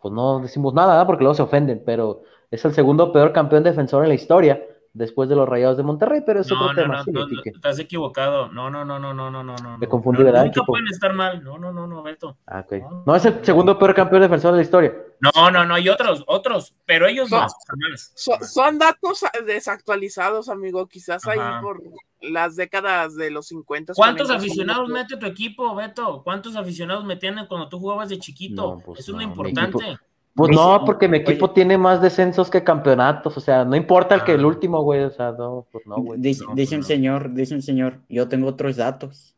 pues no decimos nada, ¿verdad? porque luego se ofenden, pero es el segundo peor campeón defensor en la historia, después de los Rayados de Monterrey, pero es No, otro no, tema. no, sí, no, estás equivocado. No, no, no, no, no, no, no, no. Me confundí, No, ¿verdad, Nunca equipo? pueden estar mal. No, no, no, no, Beto. Ah, ok. No, es el segundo peor campeón defensor de la historia. No, no, no, y otros, otros, pero ellos no, No. jamás. so- son datos desactualizados, amigo, quizás ahí por las décadas de los 50. ¿Cuántos 40, aficionados son- mete tu equipo, Beto? ¿Cuántos aficionados metían cuando tú jugabas de chiquito? No, pues Eso es lo importante. Pues no, porque mi equipo oye. tiene más descensos que campeonatos, o sea, no importa el que Ah. el último, güey, o sea, no, pues no, güey. Dice, No, dice un señor, dice un señor, yo tengo otros datos.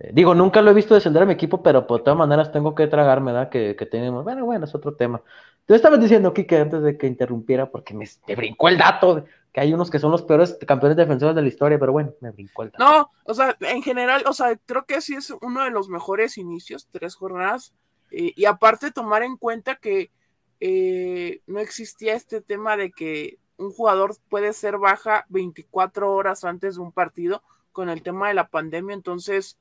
Eh, Digo, nunca lo he visto descender a mi equipo, pero por todas maneras tengo que tragarme, ¿verdad? Que, que tenemos. Bueno, bueno, es otro tema. Tú estabas diciendo, Kike, antes de que interrumpiera, porque me, me brincó el dato, que hay unos que son los peores campeones defensores de la historia, pero bueno, me brincó el dato. No, o sea, en general, o sea, creo que sí es uno de los mejores inicios, tres jornadas, eh, y aparte tomar en cuenta que eh, no existía este tema de que un jugador puede ser baja 24 horas antes de un partido con el tema de la pandemia, entonces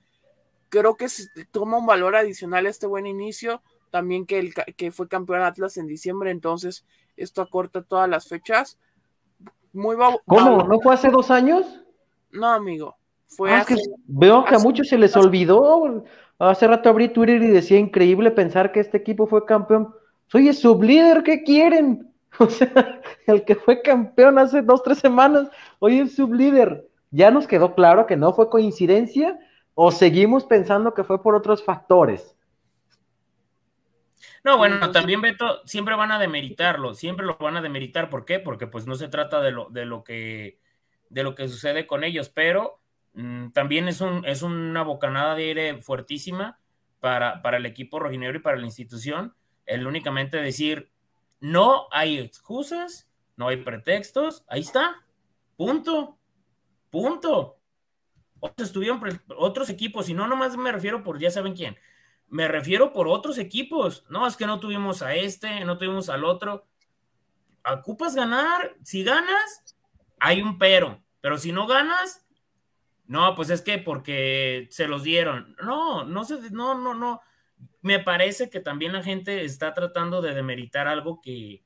creo que se toma un valor adicional este buen inicio, también que, el, que fue campeón Atlas en diciembre, entonces esto acorta todas las fechas. Muy ¿Cómo? ¿No fue hace dos años? No, amigo, fue Ah, es que hace- veo que a hace- muchos se les olvidó. Hace rato abrí Twitter y decía increíble pensar que este equipo fue campeón. Soy el sublíder, ¿qué quieren? [laughs] O sea, el que fue campeón hace dos, tres semanas, hoy es sublíder. Ya nos quedó claro que no fue coincidencia o seguimos pensando que fue por otros factores. No, bueno, también Beto, siempre van a demeritarlo, siempre lo van a demeritar. ¿Por qué? Porque pues no se trata de lo, de lo que de lo que sucede con ellos, pero mm, también es un es una bocanada de aire fuertísima para, para el equipo rojinegro y para la institución, el únicamente decir no hay excusas, no hay pretextos, ahí está, punto, punto. Otros estuvieron otros equipos, y no nomás me refiero por ya saben quién, me refiero por otros equipos. No, es que no tuvimos a este, no tuvimos al otro. Ocupas ganar. Si ganas, hay un pero. Pero si no ganas, no, pues es que porque se los dieron. No, no se, no, no, no. Me parece que también la gente está tratando de demeritar algo que,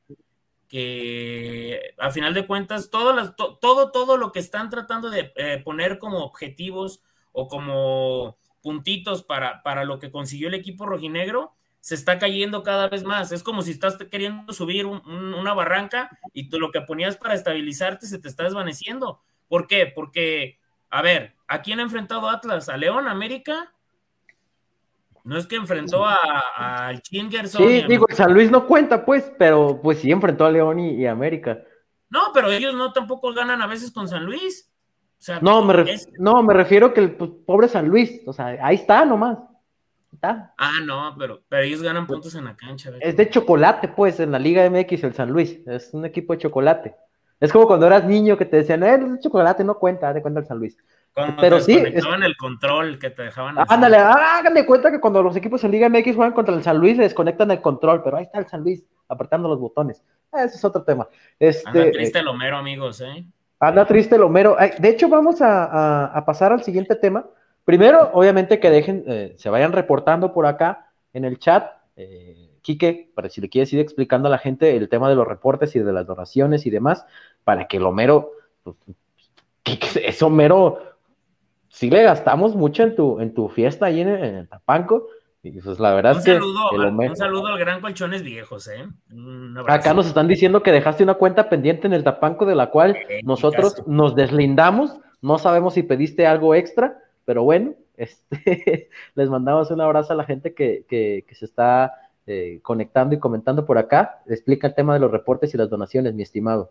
que a final de cuentas, todo, las, to- todo, todo lo que están tratando de eh, poner como objetivos o como puntitos para, para lo que consiguió el equipo rojinegro, se está cayendo cada vez más. Es como si estás queriendo subir un- un- una barranca y tú lo que ponías para estabilizarte se te está desvaneciendo. ¿Por qué? Porque, a ver, ¿a quién ha enfrentado Atlas? ¿A León, América? No es que enfrentó a- al Chingerson. Sí, a- digo, el San Luis no cuenta, pues, pero pues sí enfrentó a León y, y América. No, pero ellos no tampoco ganan a veces con San Luis. O sea, No, me, es- no, me refiero que el pues, pobre San Luis, o sea, ahí está nomás. Está. Ah, no, pero, pero ellos ganan puntos en la cancha. Es de chocolate, pues, en la Liga MX el San Luis. Es un equipo de chocolate. Es como cuando eras niño que te decían, eh, es de chocolate, no cuenta, de cuenta el San Luis. Cuando pero te sí, desconectaban el control que te dejaban. Ándale, hagan de cuenta que cuando los equipos en Liga MX juegan contra el San Luis, le desconectan el control, pero ahí está el San Luis apretando los botones. Ah, Ese es otro tema. Este, Anda triste el Homero, amigos, ¿eh? Anda triste el Homero. De hecho, vamos a, a- a pasar al siguiente tema. Primero, obviamente, que dejen, eh, se vayan reportando por acá en el chat. Eh, Quique, para si le quieres ir explicando a la gente el tema de los reportes y de las donaciones y demás, para que el Homero, pues, Quique, es Homero, sí le gastamos mucho en tu, en tu fiesta ahí en, en el Tapanco. Y pues la verdad Un es que saludo, un saludo al gran Colchones Viejos, ¿eh? Acá nos están diciendo que dejaste una cuenta pendiente en el Tapanco de la cual Eh, nosotros nos deslindamos. No sabemos si pediste algo extra, pero bueno, [laughs] este, les mandamos un abrazo a la gente que, que- que se está eh, conectando y comentando por acá. Explica el tema de los reportes y las donaciones, mi estimado.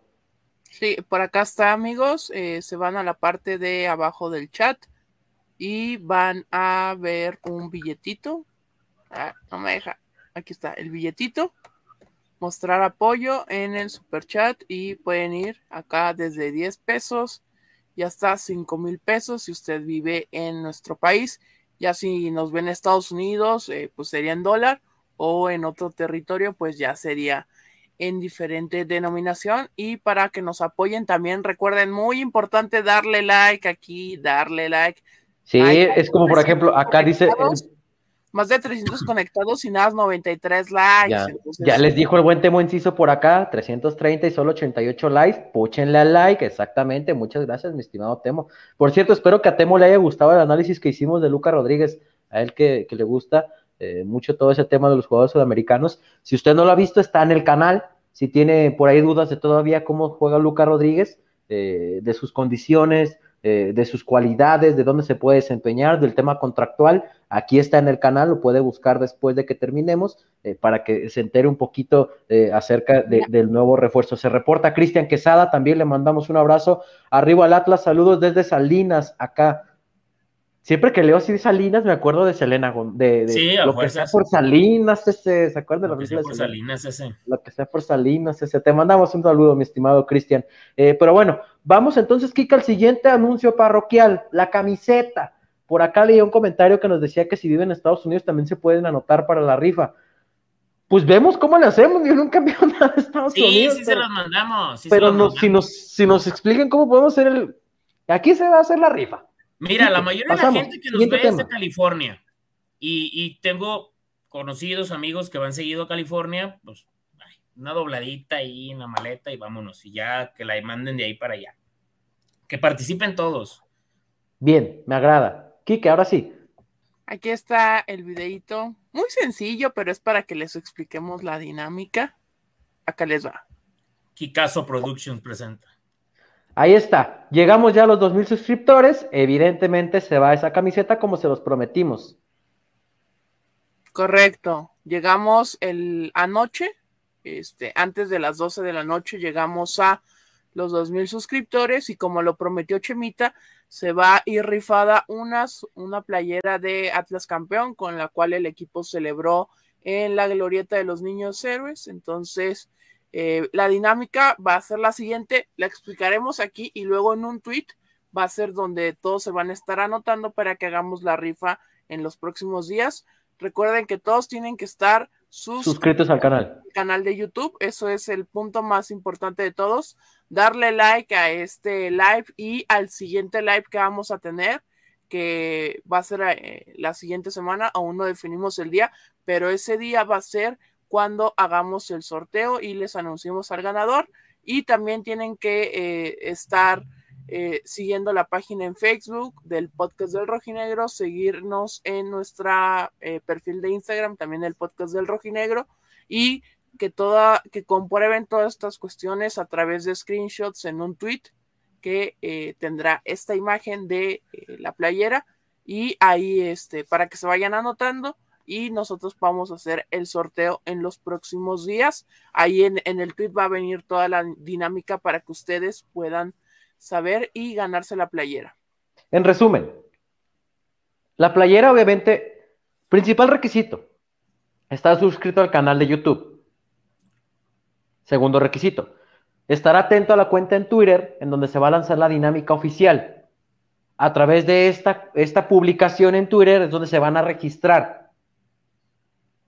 Sí, por acá está, amigos. eh, se van a la parte de abajo del chat y van a ver un billetito. Ah, no me deja. Aquí está el billetito. Mostrar apoyo en el super chat y pueden ir acá desde 10 pesos y hasta 5 mil pesos si usted vive en nuestro país. Ya si nos ven en Estados Unidos, eh, pues sería en dólar o en otro territorio, pues ya sería en diferente denominación y para que nos apoyen también recuerden muy importante darle like aquí, darle like. Sí, es como por ejemplo acá dice más de 300 conectados y nada 93 likes. Ya, les dijo el buen Temo Enciso por acá, 330 y solo 88 likes, púchenle al like, exactamente, muchas gracias mi estimado Temo. Por cierto, espero que a Temo le haya gustado el análisis que hicimos de Luca Rodríguez, a él que, que le gusta eh, mucho todo ese tema de los jugadores sudamericanos. Si usted no lo ha visto, está en el canal. Si tiene por ahí dudas de todavía cómo juega Luca Rodríguez, eh, de sus condiciones, eh, de sus cualidades, de dónde se puede desempeñar, del tema contractual, aquí está en el canal, lo puede buscar después de que terminemos para que se entere un poquito acerca del nuevo refuerzo. Se reporta Cristian Quesada, también le mandamos un abrazo. Arriba al Atlas, saludos desde Salinas, acá. Siempre que leo así Salinas, me acuerdo de Selena, de, sí, lo que sea por Salinas, ese, ¿se acuerdan de lo que sea por Salinas, ese? Lo que sea por Salinas, ese. Te mandamos un saludo, mi estimado Cristian. Eh, pero bueno, vamos entonces, Kika, al siguiente anuncio parroquial, la camiseta. Por acá leí un comentario que nos decía que si viven en Estados Unidos también se pueden anotar para la rifa. Pues vemos cómo le hacemos, yo nunca envío [laughs] nada de Estados Unidos. Sí, sí se los mandamos. pero Si, nos, si nos expliquen cómo podemos hacer el... Aquí se va a hacer la rifa. Mira, la mayoría de la gente que nos ve es de California. Y, tengo conocidos, amigos que van seguido a California, pues una dobladita ahí en la maleta y vámonos. Y ya que la manden de ahí para allá. Que participen todos. Bien, me agrada. Kike, ahora sí. Aquí está el videito. Muy sencillo, pero es para que les expliquemos la dinámica. Acá les va. Kikazo Productions presenta. Ahí está. Llegamos ya a los 2.000 suscriptores. Evidentemente se va esa camiseta como se los prometimos. Correcto. Llegamos el anoche, este, antes de las 12 de la noche, llegamos a los 2.000 suscriptores y como lo prometió Chemita, se va a ir rifada una playera de Atlas Campeón con la cual el equipo celebró en la glorieta de los niños héroes. Entonces, eh, la dinámica va a ser la siguiente, la explicaremos aquí y luego en un tweet va a ser donde todos se van a estar anotando para que hagamos la rifa en los próximos días. Recuerden que todos tienen que estar suscritos al canal. canal de YouTube, eso es el punto más importante de todos. Darle like a este live y al siguiente live que vamos a tener, que va a ser eh, la siguiente semana, aún no definimos el día, pero ese día va a ser cuando hagamos el sorteo y les anunciemos al ganador. Y también tienen que eh, estar eh, siguiendo la página en Facebook del podcast del Rojinegro, seguirnos en nuestra eh, perfil de Instagram, también el podcast del Rojinegro, y que toda, que comprueben todas estas cuestiones a través de screenshots en un tweet que tendrá esta imagen de la playera y ahí este para que se vayan anotando y nosotros vamos a hacer el sorteo en los próximos días. Ahí en, el tweet va a venir toda la dinámica para que ustedes puedan saber y ganarse la playera. En resumen, la playera obviamente, principal requisito, estar suscrito al canal de YouTube. Segundo requisito, estar atento a la cuenta en Twitter en donde se va a lanzar la dinámica oficial. A través de esta, esta publicación en Twitter es donde se van a registrar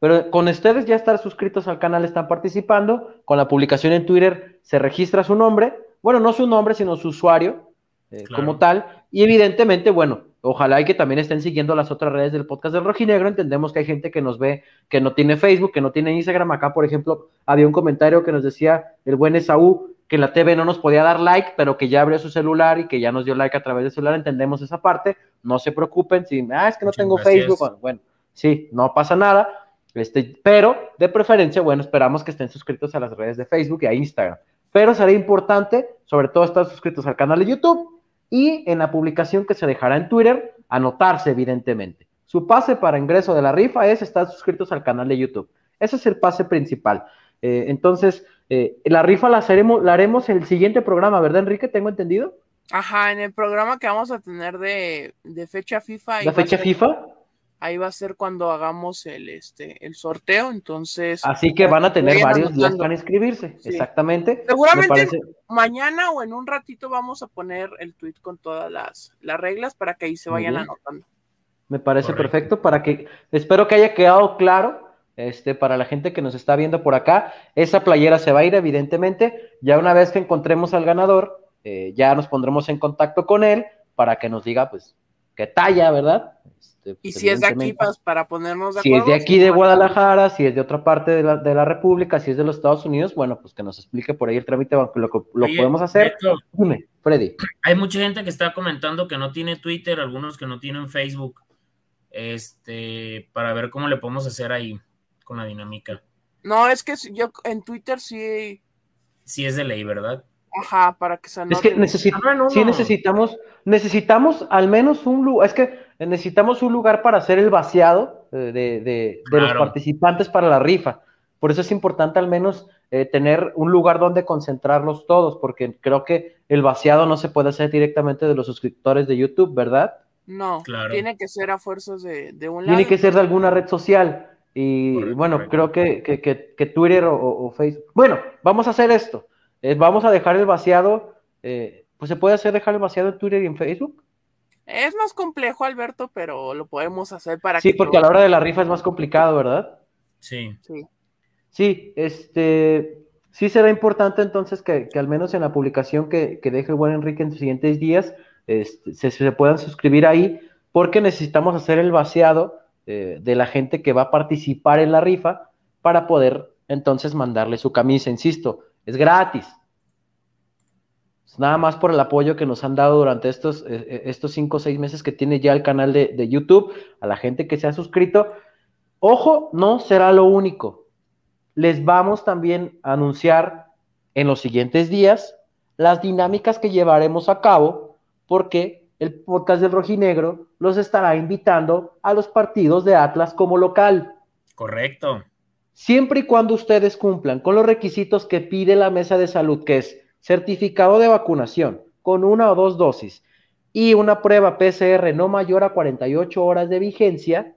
pero con ustedes ya estar suscritos al canal, están participando. Con la publicación en Twitter se registra su nombre. Bueno, no su nombre, sino su usuario eh, como tal. Y evidentemente, bueno, ojalá y que también estén siguiendo las otras redes del podcast del Rojinegro. Entendemos que hay gente que nos ve que no tiene Facebook, que no tiene Instagram. Acá, por ejemplo, había un comentario que nos decía el buen Esaú que la TV no nos podía dar like, pero que ya abrió su celular y que ya nos dio like a través del celular. Entendemos esa parte. No se preocupen. Si, ah, es que no tengo Facebook. bueno, sí, no pasa nada este, pero de preferencia, bueno, esperamos que estén suscritos a las redes de Facebook y a Instagram. Pero sería importante, sobre todo, estar suscritos al canal de YouTube y en la publicación que se dejará en Twitter, anotarse, evidentemente. Su pase para ingreso de la rifa es estar suscritos al canal de YouTube. Ese es el pase principal. Eh, entonces, eh, la rifa la, haremos, la haremos en el siguiente programa, ¿verdad, Enrique? ¿Tengo entendido? Ajá, en el programa que vamos a tener de, fecha FIFA. ¿La fecha FIFA? Ahí va a ser cuando hagamos el, este, el sorteo, entonces... Así que van a tener varios días para inscribirse, exactamente. Seguramente mañana o en un ratito vamos a poner el tweet con todas las, las reglas para que ahí se vayan anotando. Me parece perfecto para que, espero que haya quedado claro Este, para la gente que nos está viendo por acá, esa playera se va a ir, evidentemente. Ya una vez que encontremos al ganador, eh, ya nos pondremos en contacto con él para que nos diga, pues, qué talla, ¿verdad? Este, y si es de aquí, pues, para ponernos de acuerdo. Si es de aquí de Guadalajara, si es de otra parte de la, de la, República, si es de los Estados Unidos, bueno, pues que nos explique por ahí el trámite, lo, lo, podemos hacer. Dime, Freddy. Hay mucha gente que está comentando que no tiene Twitter, algunos que no tienen Facebook, este, para ver cómo le podemos hacer ahí con la dinámica. No, es que yo en Twitter sí. Sí es de ley, ¿verdad? Ajá, para que se anote. Es que ah, sí necesitamos, necesitamos al menos un lugar, es que necesitamos un lugar para hacer el vaciado eh, de, de, los participantes para la rifa. Por eso es importante al menos eh, tener un lugar donde concentrarlos todos, porque creo que el vaciado no se puede hacer directamente de los suscriptores de YouTube, ¿verdad? No, claro. tiene que ser a fuerzas de, de un lado. Tiene que ser de alguna red social. Y bueno, creo que, que, que, Twitter o, Facebook. Bueno, vamos a hacer esto. Eh, vamos a dejar el vaciado. Eh, pues se puede hacer dejar el vaciado en Twitter y en Facebook. Es más complejo, Alberto, pero lo podemos hacer para sí, porque a la hora de la rifa es más complicado, ¿verdad? Sí. Sí, sí este. Sí será importante entonces que, al menos en la publicación que, deje el buen Enrique en los siguientes días este, se, se puedan suscribir ahí, porque necesitamos hacer el vaciado eh, de la gente que va a participar en la rifa para poder entonces mandarle su camisa. Insisto, es gratis. Nada más por el apoyo que nos han dado durante estos, eh, eh, estos cinco o seis meses que tiene ya el canal de, de YouTube, a la gente que se ha suscrito. Ojo, no será lo único. Les vamos también a anunciar en los siguientes días las dinámicas que llevaremos a cabo, porque el podcast del Rojinegro los estará invitando a los partidos de Atlas como local. Correcto. Siempre y cuando ustedes cumplan con los requisitos que pide la mesa de salud, que es certificado de vacunación con una o dos dosis y una prueba PCR no mayor a 48 horas de vigencia,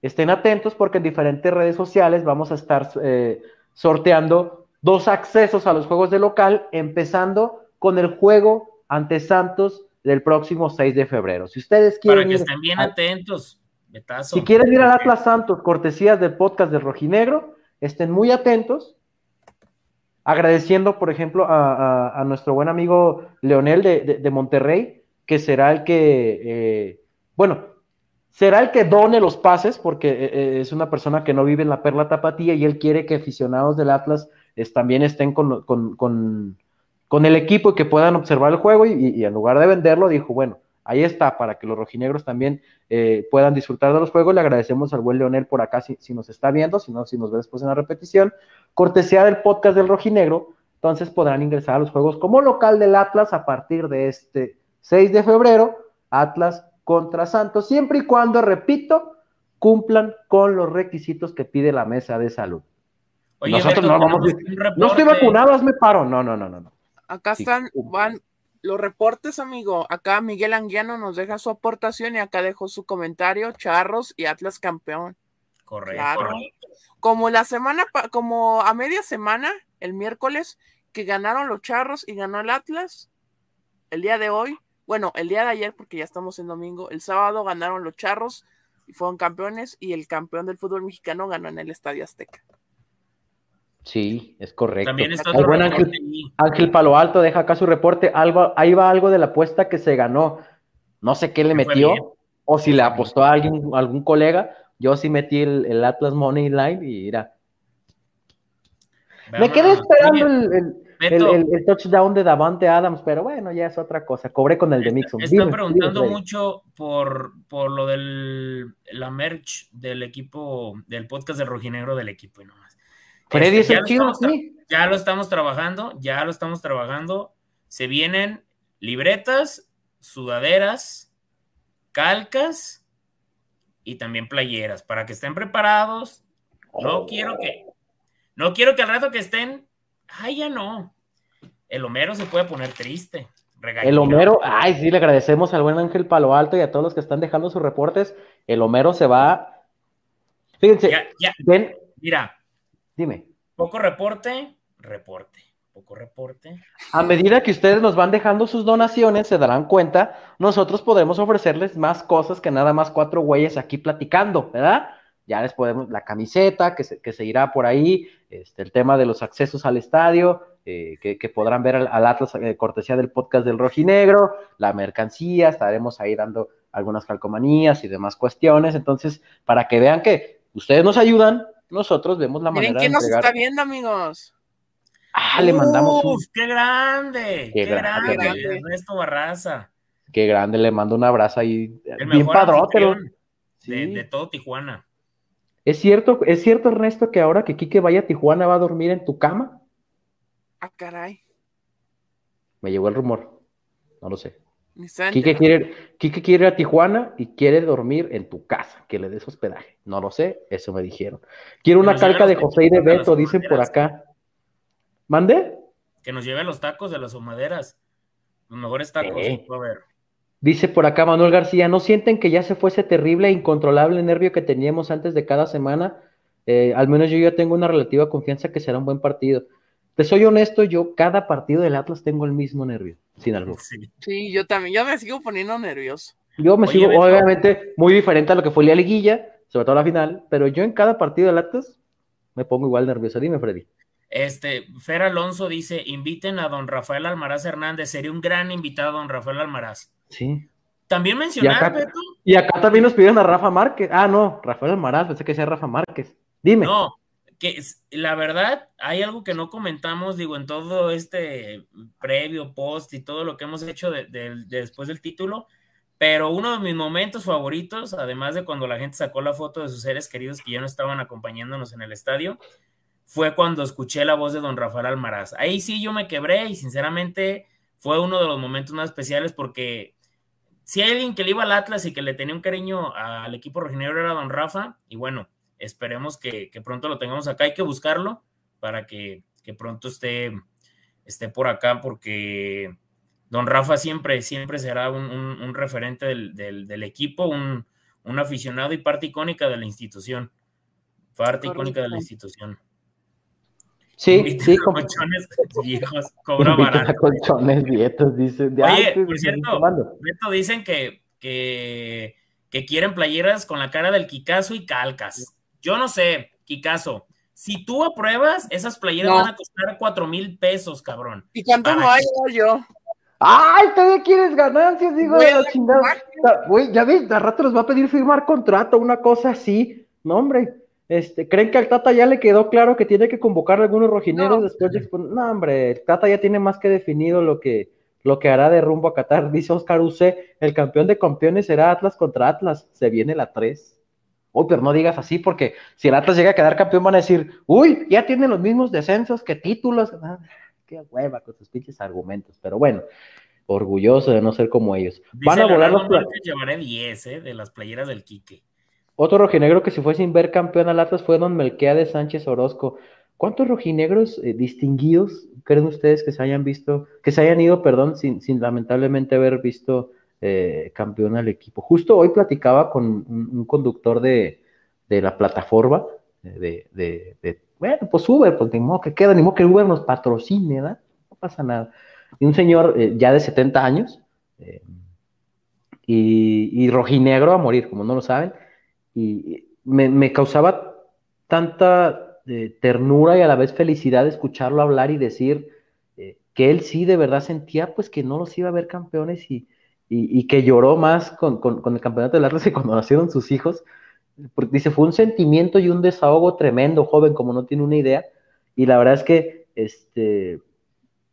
estén atentos porque en diferentes redes sociales vamos a estar eh, sorteando dos accesos a los juegos de local, empezando con el juego ante Santos del próximo 6 de febrero. Si ustedes quieren. Para que estén bien atentos. Si quieren ir al Atlas Santos, cortesías del podcast de Rojinegro, estén muy atentos. Agradeciendo, por ejemplo, a, nuestro buen amigo Leonel de, Monterrey, que será el que, eh, bueno, será el que done los pases, porque eh, eh, es una persona que no vive en la Perla Tapatía y él quiere que aficionados del Atlas también estén con, con el equipo y que puedan observar el juego y, en lugar de venderlo dijo, bueno, ahí está, para que los rojinegros también eh, puedan disfrutar de los juegos. Le agradecemos al buen Leonel por acá si, nos está viendo, si no, si nos ve después en la repetición. Cortesía del podcast del rojinegro, entonces podrán ingresar a los juegos como local del Atlas a partir de este 6 de febrero, Atlas contra Santos, siempre y cuando, repito, cumplan con los requisitos que pide la mesa de salud. Nosotros no vamos a no estoy vacunado, hazme paro. No, no, no, no. no. Acá están, van los reportes, amigo. Acá Miguel Anguiano nos deja su aportación y acá dejó su comentario, Charros y Atlas campeón. Correcto. Como la semana, como a media semana, el miércoles, que ganaron los Charros y ganó el Atlas, el día de hoy, bueno, el día de ayer, porque ya estamos en domingo, el sábado ganaron los Charros y fueron campeones y el campeón del fútbol mexicano ganó en el Estadio Azteca. Sí, es correcto. También está Ángel, Palo Alto deja acá su reporte. ahí va algo de la apuesta que se ganó. No sé qué le metió, o si le apostó a alguien, algún colega. Yo sí metí el, Atlas Money Line y mira. Me quedé esperando el, touchdown de Davante Adams, pero bueno, ya es otra cosa. Cobré con el de Mixon. Están preguntando mucho por, por lo del la merch del equipo, del podcast de Rojinegro del equipo y nomás. Freddy este, ya lo estamos trabajando, ya lo estamos trabajando. Se vienen libretas, sudaderas, calcas y también playeras para que estén preparados. No oh. quiero que, no quiero que al rato que estén, ay, ya no. El Homero se puede poner triste. El Homero, ay, sí, le agradecemos al buen Ángel Palo Alto y a todos los que están dejando sus reportes. El Homero se va. Fíjense, ven, mira, Dime. Poco reporte, reporte. Poco reporte. A medida que ustedes nos van dejando sus donaciones, se darán cuenta, nosotros podemos ofrecerles más cosas que nada más cuatro güeyes aquí platicando, ¿verdad? ya les podemos, la camiseta que se, que se irá por ahí, este, el tema de los accesos al estadio, eh, que, podrán ver al, Atlas eh, cortesía del podcast del Rojinegro, la mercancía, estaremos ahí dando algunas calcomanías y demás cuestiones, entonces, para que vean que ustedes nos ayudan, nosotros vemos la Miren manera quién nos está viendo, amigos. Ah, le mandamos un... qué grande, qué, grande, Ernesto Barraza. Qué grande, le mando un abrazo ahí. bien padrote. De, de todo Tijuana. ¿Es cierto, ¿Es cierto, Ernesto, que ahora que Quique vaya a Tijuana va a dormir en tu cama? Ah, caray. Me llegó el rumor. No lo sé. Quique quiere, Quique quiere ir a Tijuana y quiere dormir en tu casa, que le des hospedaje. No lo sé, eso me dijeron. Quiero una calca de José y de Beto, dicen por acá. ¿Mande? Que nos lleve los tacos de las humaderas. Los mejores tacos. A ver. Dice por acá Manuel García, ¿no sienten que ya se fue ese terrible e incontrolable nervio que teníamos antes de cada semana? Eh, al menos yo ya tengo una relativa confianza que será un buen partido. Te soy honesto, yo cada partido del Atlas tengo el mismo nervio, sin algo. Sí. yo también, yo me sigo poniendo nervioso. Yo me sigo, obviamente, muy diferente a lo que fue la liguilla, sobre todo la final, pero yo en cada partido del Atlas me pongo igual nervioso. Dime, Freddy. Este, Fer Alonso dice, inviten a don Rafael Almaraz Hernández, sería un gran invitado don Rafael Almaraz. Sí. También mencionar, Beto. Y acá también nos pidieron a Rafa Márquez. Ah, no, Rafael Almaraz, pensé que sea Rafa Márquez. Dime. No, que la verdad, hay algo que no comentamos, digo, en todo este previo, post y todo lo que hemos hecho después del título, pero uno de mis momentos favoritos, además de cuando la gente sacó la foto de sus seres queridos que ya no estaban acompañándonos en el estadio, fue cuando escuché la voz de don Rafael Almaraz. Ahí sí yo me quebré y sinceramente fue uno de los momentos más especiales porque si hay alguien que le iba al Atlas y que le tenía un cariño al equipo rojinegro era don Rafa, y bueno, esperemos que, pronto lo tengamos acá, hay que buscarlo para que, pronto esté, esté por acá, porque don Rafa siempre, siempre será un, referente del, equipo, un, aficionado y parte icónica de la institución, parte icónica de la institución. Sí, sí. Colchones [laughs] [laughs] viejos, cobra barato. Colchones viejos, dice. Oye, por cierto, Beto, dicen que, que, que, quieren playeras con la cara del Kikazo y calcas. Yo no sé, Kikazo. Si tú apruebas, esas playeras van a costar cuatro mil pesos, cabrón. ¿Y cuánto no hay yo? ¡Ay, todavía quieres ganancias, digo, chingada! Güey, ya ves, de rato les va a pedir firmar contrato, una cosa así. No, hombre. Este, ¿Creen que al Tata ya le quedó claro que tiene que convocar a algunos rojineros después de No, hombre, el Tata ya tiene más que definido lo que, lo que hará de rumbo a Qatar. Dice Oscar Use, el campeón de campeones será Atlas contra Atlas. Se viene la 3. Uy, pero no digas así, porque si el Atlas llega a quedar campeón, van a decir, uy, ya tiene los mismos descensos que títulos. Ah, qué hueva con sus pinches argumentos. Pero bueno, orgulloso de no ser como ellos. van a volar los. Llevaré 10 ¿eh? de las playeras del Quique. Otro rojinegro que se fue sin ver campeón al Atlas fue don Melquea Sánchez Orozco. ¿Cuántos rojinegros eh, distinguidos creen ustedes que se hayan visto, que se hayan ido, perdón, sin, lamentablemente haber visto eh, campeón al equipo? Justo hoy platicaba con un, conductor de, la plataforma, de, bueno, pues Uber, pues ni modo que queda, ni modo que Uber nos patrocine, ¿verdad? No pasa nada. Y un señor eh, ya de 70 años, y, y rojinegro a morir, como no lo saben, y me, causaba tanta eh, ternura y a la vez felicidad escucharlo hablar y decir eh, que él sí de verdad sentía pues que no los iba a ver campeones y, que lloró más con, el campeonato de Atlas que cuando [laughs] nacieron sus hijos. Porque dice, fue un sentimiento y un desahogo tremendo, joven, como no tiene una idea. Y la verdad es que este,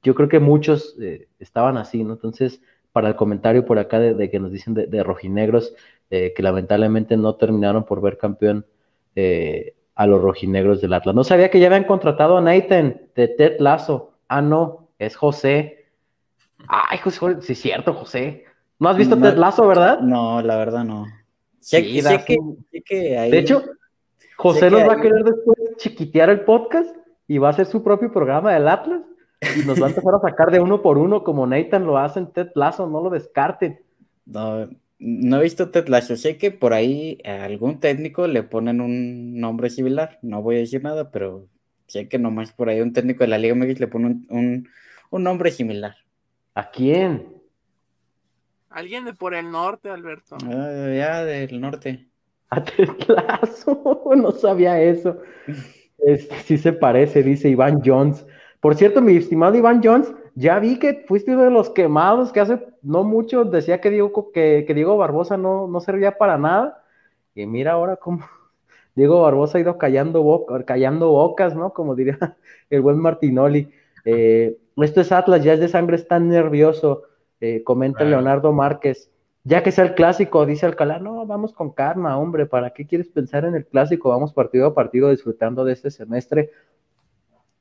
yo creo que muchos eh, estaban así, ¿no? Entonces, para el comentario por acá de, que nos dicen de rojinegros, eh, que lamentablemente no terminaron por ver campeón eh, a los rojinegros del Atlas. No sabía que ya habían contratado a Nathan de Ted Lazo. Ah, no, es José. Ay, José, sí es cierto, José. ¿No has visto Ted Lazo, verdad? No, la verdad no. Sí, sé, que, De hecho, José nos va a querer después chiquitear el podcast y va a hacer su propio programa del Atlas y nos va a empezar a sacar de uno por uno como Nathan lo hace en Ted Lazo, no lo descarten. No, no he visto Ted Lasso. Sé que por ahí a algún técnico le ponen un nombre similar. No voy a decir nada, pero sé que nomás por ahí un técnico de la Liga MX le pone un, nombre similar. ¿A quién? Alguien de por el norte, Alberto. Ah, ya del norte. [laughs] Atlazo, [laughs] no sabía eso. Este, sí se parece, dice Iván Jones. Por cierto, mi estimado Iván Jones, ya vi que fuiste uno de los quemados que hace no mucho decía que Diego, que, Diego Barbosa no, no servía para nada. Y mira ahora cómo [laughs] Diego Barbosa ha ido callando, callando bocas, ¿no? Como diría el buen Martinoli. Eh, esto es Atlas, ya es de sangre, está nervioso, eh, comenta Leonardo Márquez. Ya que sea el clásico, dice Alcalá, no, vamos con calma, hombre, ¿para qué quieres pensar en el clásico? Vamos partido a partido disfrutando de este semestre.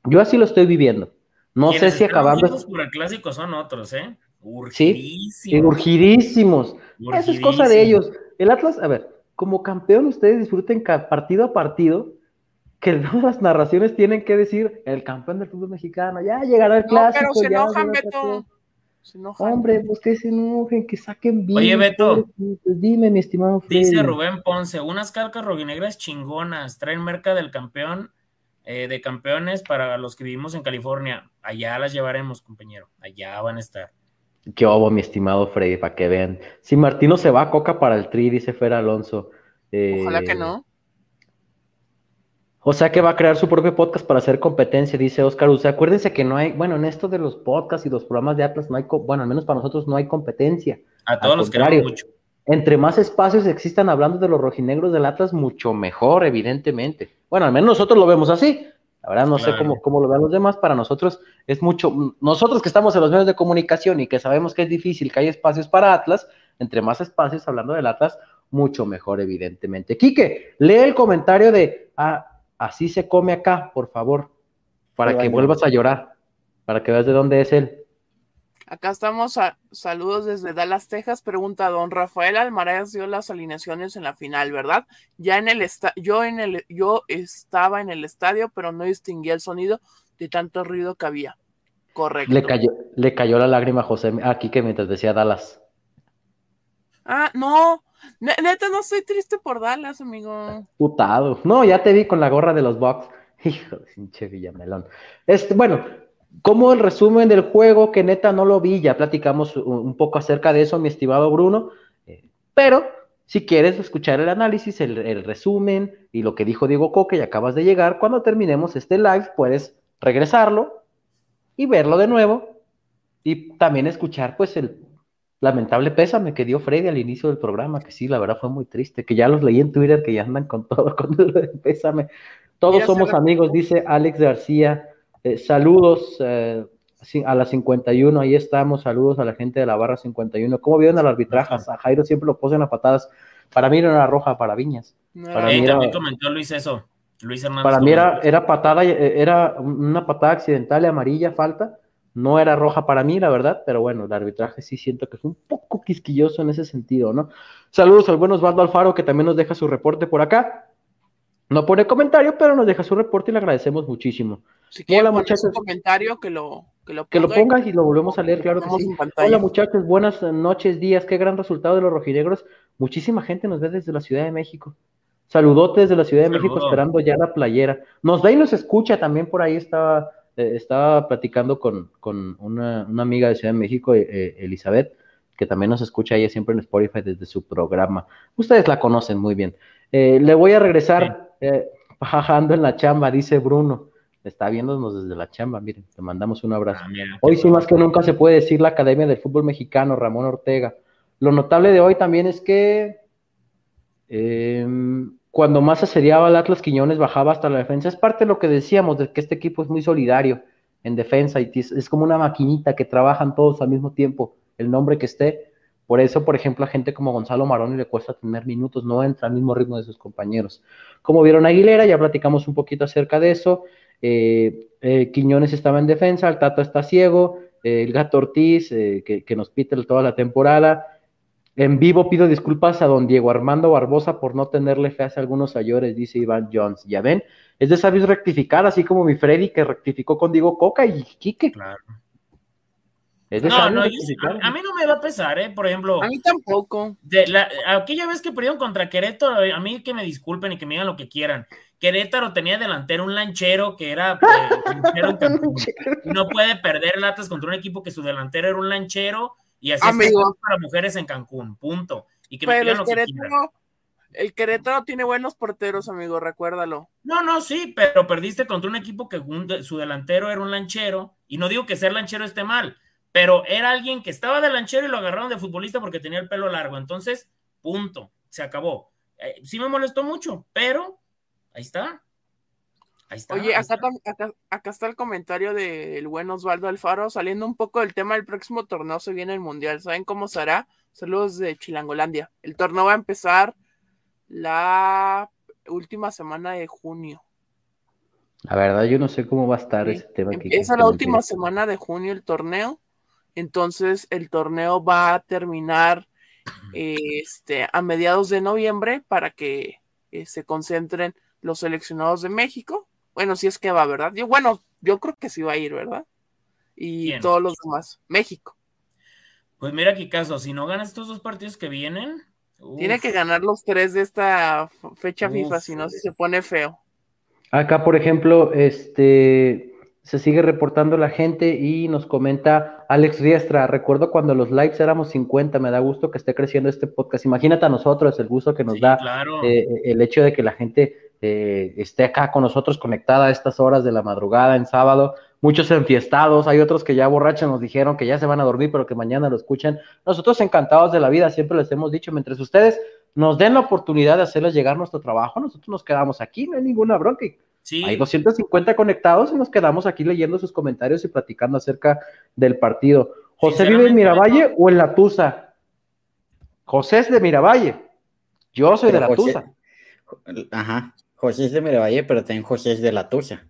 Yo así lo estoy viviendo. No sé si acabando. Por el clásico son otros, ¿eh? Urgidísimos. Sí, urgidísimos. Eso es cosa de ellos. El Atlas, a ver, como campeón, ustedes disfruten partido a partido que [laughs] todas las narraciones tienen que decir el campeón del fútbol mexicano, ya llegará el clásico. pero se enojan, Beto. Se enojan. Hombre, pues que se enojen, que saquen bien. Oye, Beto. dime, mi estimado Freddy. Dice Rubén Ponce, unas calcas rojinegras chingonas, traen merca del campeón, eh, de campeones para los que vivimos en California. Allá las llevaremos, compañero. Allá van a estar. Qué obo, mi estimado Freddy, para que vean. Si Martino se va a Coca para el tri, dice Fer Alonso. Ojalá que no. O sea que va a crear su propio podcast para hacer competencia, dice Oscar sea, Acuérdense que no hay, bueno, en esto de los podcasts y los programas de Atlas no hay, bueno, al menos para nosotros no hay competencia. A todos los queremos mucho. Entre más espacios existan hablando de los rojinegros del Atlas, mucho mejor, evidentemente. Bueno, al menos nosotros lo vemos así. La verdad no sé cómo, cómo lo vean los demás. Para nosotros es mucho, nosotros que estamos en los medios de comunicación y que sabemos que es difícil, que hay espacios para Atlas, entre más espacios hablando del Atlas, mucho mejor, evidentemente. Quique, lee el comentario de, ah, así se come acá, por favor, para que vuelvas a llorar, para que veas de dónde es él. Acá estamos, a, saludos desde Dallas, Texas. Pregunta don Rafael Almaraz dio las alineaciones en la final, ¿verdad? Ya en el yo en el yo estaba en el estadio, pero no distinguía el sonido de tanto ruido que había. Correcto. Le cayó, le cayó la lágrima a José aquí que mientras decía Dallas. Ah, no, Neta, no estoy triste por Dallas, amigo. Putado. No, ya te vi con la gorra de los Bucks. [laughs] Hijo de pinche Villamelón. Este, bueno, como el resumen del juego, que neta no lo vi, ya platicamos un poco acerca de eso, mi estimado Bruno. Eh, pero si quieres escuchar el análisis, el, resumen y lo que dijo Diego Coque y acabas de llegar, cuando terminemos este live, puedes regresarlo y verlo de nuevo y también escuchar pues el lamentable pésame que dio Freddy al inicio del programa, que sí, la verdad fue muy triste, que ya los leí en Twitter, que ya andan con todo, [laughs] con el pésame. Todos somos amigos, dice Alex García. Eh, saludos eh, a la 51, ahí estamos, saludos a la gente de la barra 51. ¿Cómo vieron al arbitraje? A Jairo siempre lo posen a patadas. Para mí no era roja, para Viñas. Para mí también comentó Luis eso. Luis Hernández. Para mí era, era patada, eh, era una patada accidental y amarilla, falta no era roja para mí, la verdad, pero bueno, el arbitraje sí siento que fue un poco quisquilloso en ese sentido, ¿no? Saludos al buen Osvaldo Alfaro, que también nos deja su reporte por acá. No pone comentario, pero nos deja su reporte y le agradecemos muchísimo. Si Hola, muchachos. comentario que lo, que lo, pongas y lo volvemos a leer, claro que sí. Hola, muchachos, buenas noches, días. Qué gran resultado de los rojinegros. Muchísima gente nos ve desde la Ciudad de México. Saludotes desde la Ciudad de México, esperando ya la playera. Nos ve y nos escucha también por ahí, estaba eh, estaba platicando con, una, amiga de Ciudad de México, eh, eh, Elizabeth, que también nos escucha ella siempre en Spotify desde su programa. Ustedes la conocen muy bien. le voy a regresar [laughs] bajando en la chamba, dice Bruno. Está viéndonos desde la chamba, miren, te mandamos un abrazo. Ah, hoy sí más que nunca se puede decir la Academia del Fútbol Mexicano, Ramón Ortega. Lo notable de hoy también es que em, cuando más asediaba el Atlas Quiñones bajaba hasta la defensa. Es parte de lo que decíamos, de que este equipo es muy solidario en defensa y es, como una maquinita que trabajan todos al mismo tiempo, el nombre que esté. Por eso, por ejemplo, a gente como Gonzalo Maroni le cuesta tener minutos, no entra al mismo ritmo de sus compañeros. Como vieron Aguilera, ya platicamos un poquito acerca de eso. Eh, eh, Quiñones estaba en defensa, el Tato está ciego, eh, el Gato Ortiz, que, que, nos pita toda la temporada, en vivo pido disculpas a don Diego Armando Barbosa por no tenerle fe a algunos ayores, dice Iván Jones. Ya ven, es de sabios rectificar, así como mi Freddy que rectificó con Diego Coca y Quique. Claro. Es de no, no, a, mí no me va a pesar, ¿eh? Por ejemplo. A mí tampoco. De la, aquella vez que perdieron contra Querétaro, a mí que me disculpen y que me digan lo que quieran. Querétaro tenía delantero un lanchero que era eh, [laughs] no puede perder latas contra un equipo que su delantero era un lanchero y así Amigo. para mujeres en Cancún, punto. Y que me el Querétaro, el Querétaro tiene buenos porteros, amigo, recuérdalo. No, no, sí, pero perdiste contra un equipo que su delantero era un lanchero, y no digo que ser lanchero esté mal, pero era alguien que estaba de lanchero y lo agarraron de futbolista porque tenía el pelo largo. Entonces, punto, se acabó. Eh, sí me molestó mucho, pero ahí está. Ahí está. Oye, acá, está el comentario del buen Osvaldo Alfaro, saliendo un poco del tema del próximo torneo, se viene el Mundial. ¿Saben cómo será? Saludos de Chilangolandia. El torneo va a empezar la última semana de junio. La verdad, yo no sé cómo va a estar ese tema. Empieza la última semana de junio el torneo. Entonces, el torneo va a terminar este, a mediados de noviembre para que eh, se concentren los seleccionados de México. Bueno, si es que va, ¿verdad? Yo, bueno, yo creo que sí va a ir, ¿verdad? Y todos los demás. México. Pues mira qué caso, si no ganas estos dos partidos que vienen. Tiene que ganar los tres de esta fecha FIFA, si no, se pone feo. Acá, por ejemplo, este se sigue reportando la gente y nos comenta Alex Riestra, recuerdo cuando los likes éramos 50, me da gusto que esté creciendo este podcast. Imagínate a nosotros el gusto que nos da eh, el hecho de que la gente eh, esté acá con nosotros conectada a estas horas de la madrugada en sábado. Muchos enfiestados, hay otros que ya borrachos nos dijeron que ya se van a dormir, pero que mañana lo escuchan. Nosotros encantados de la vida, siempre les hemos dicho, mientras ustedes nos den la oportunidad de hacerles llegar nuestro trabajo, nosotros nos quedamos aquí, no hay ninguna bronca. Hay 250 conectados y nos quedamos aquí leyendo sus comentarios y platicando acerca del partido. ¿José vive en Miravalle o en La Tusa? José es de Miravalle. Yo soy de La Tusa. Ajá. José es de Miravalle, pero también José es de La Tusa.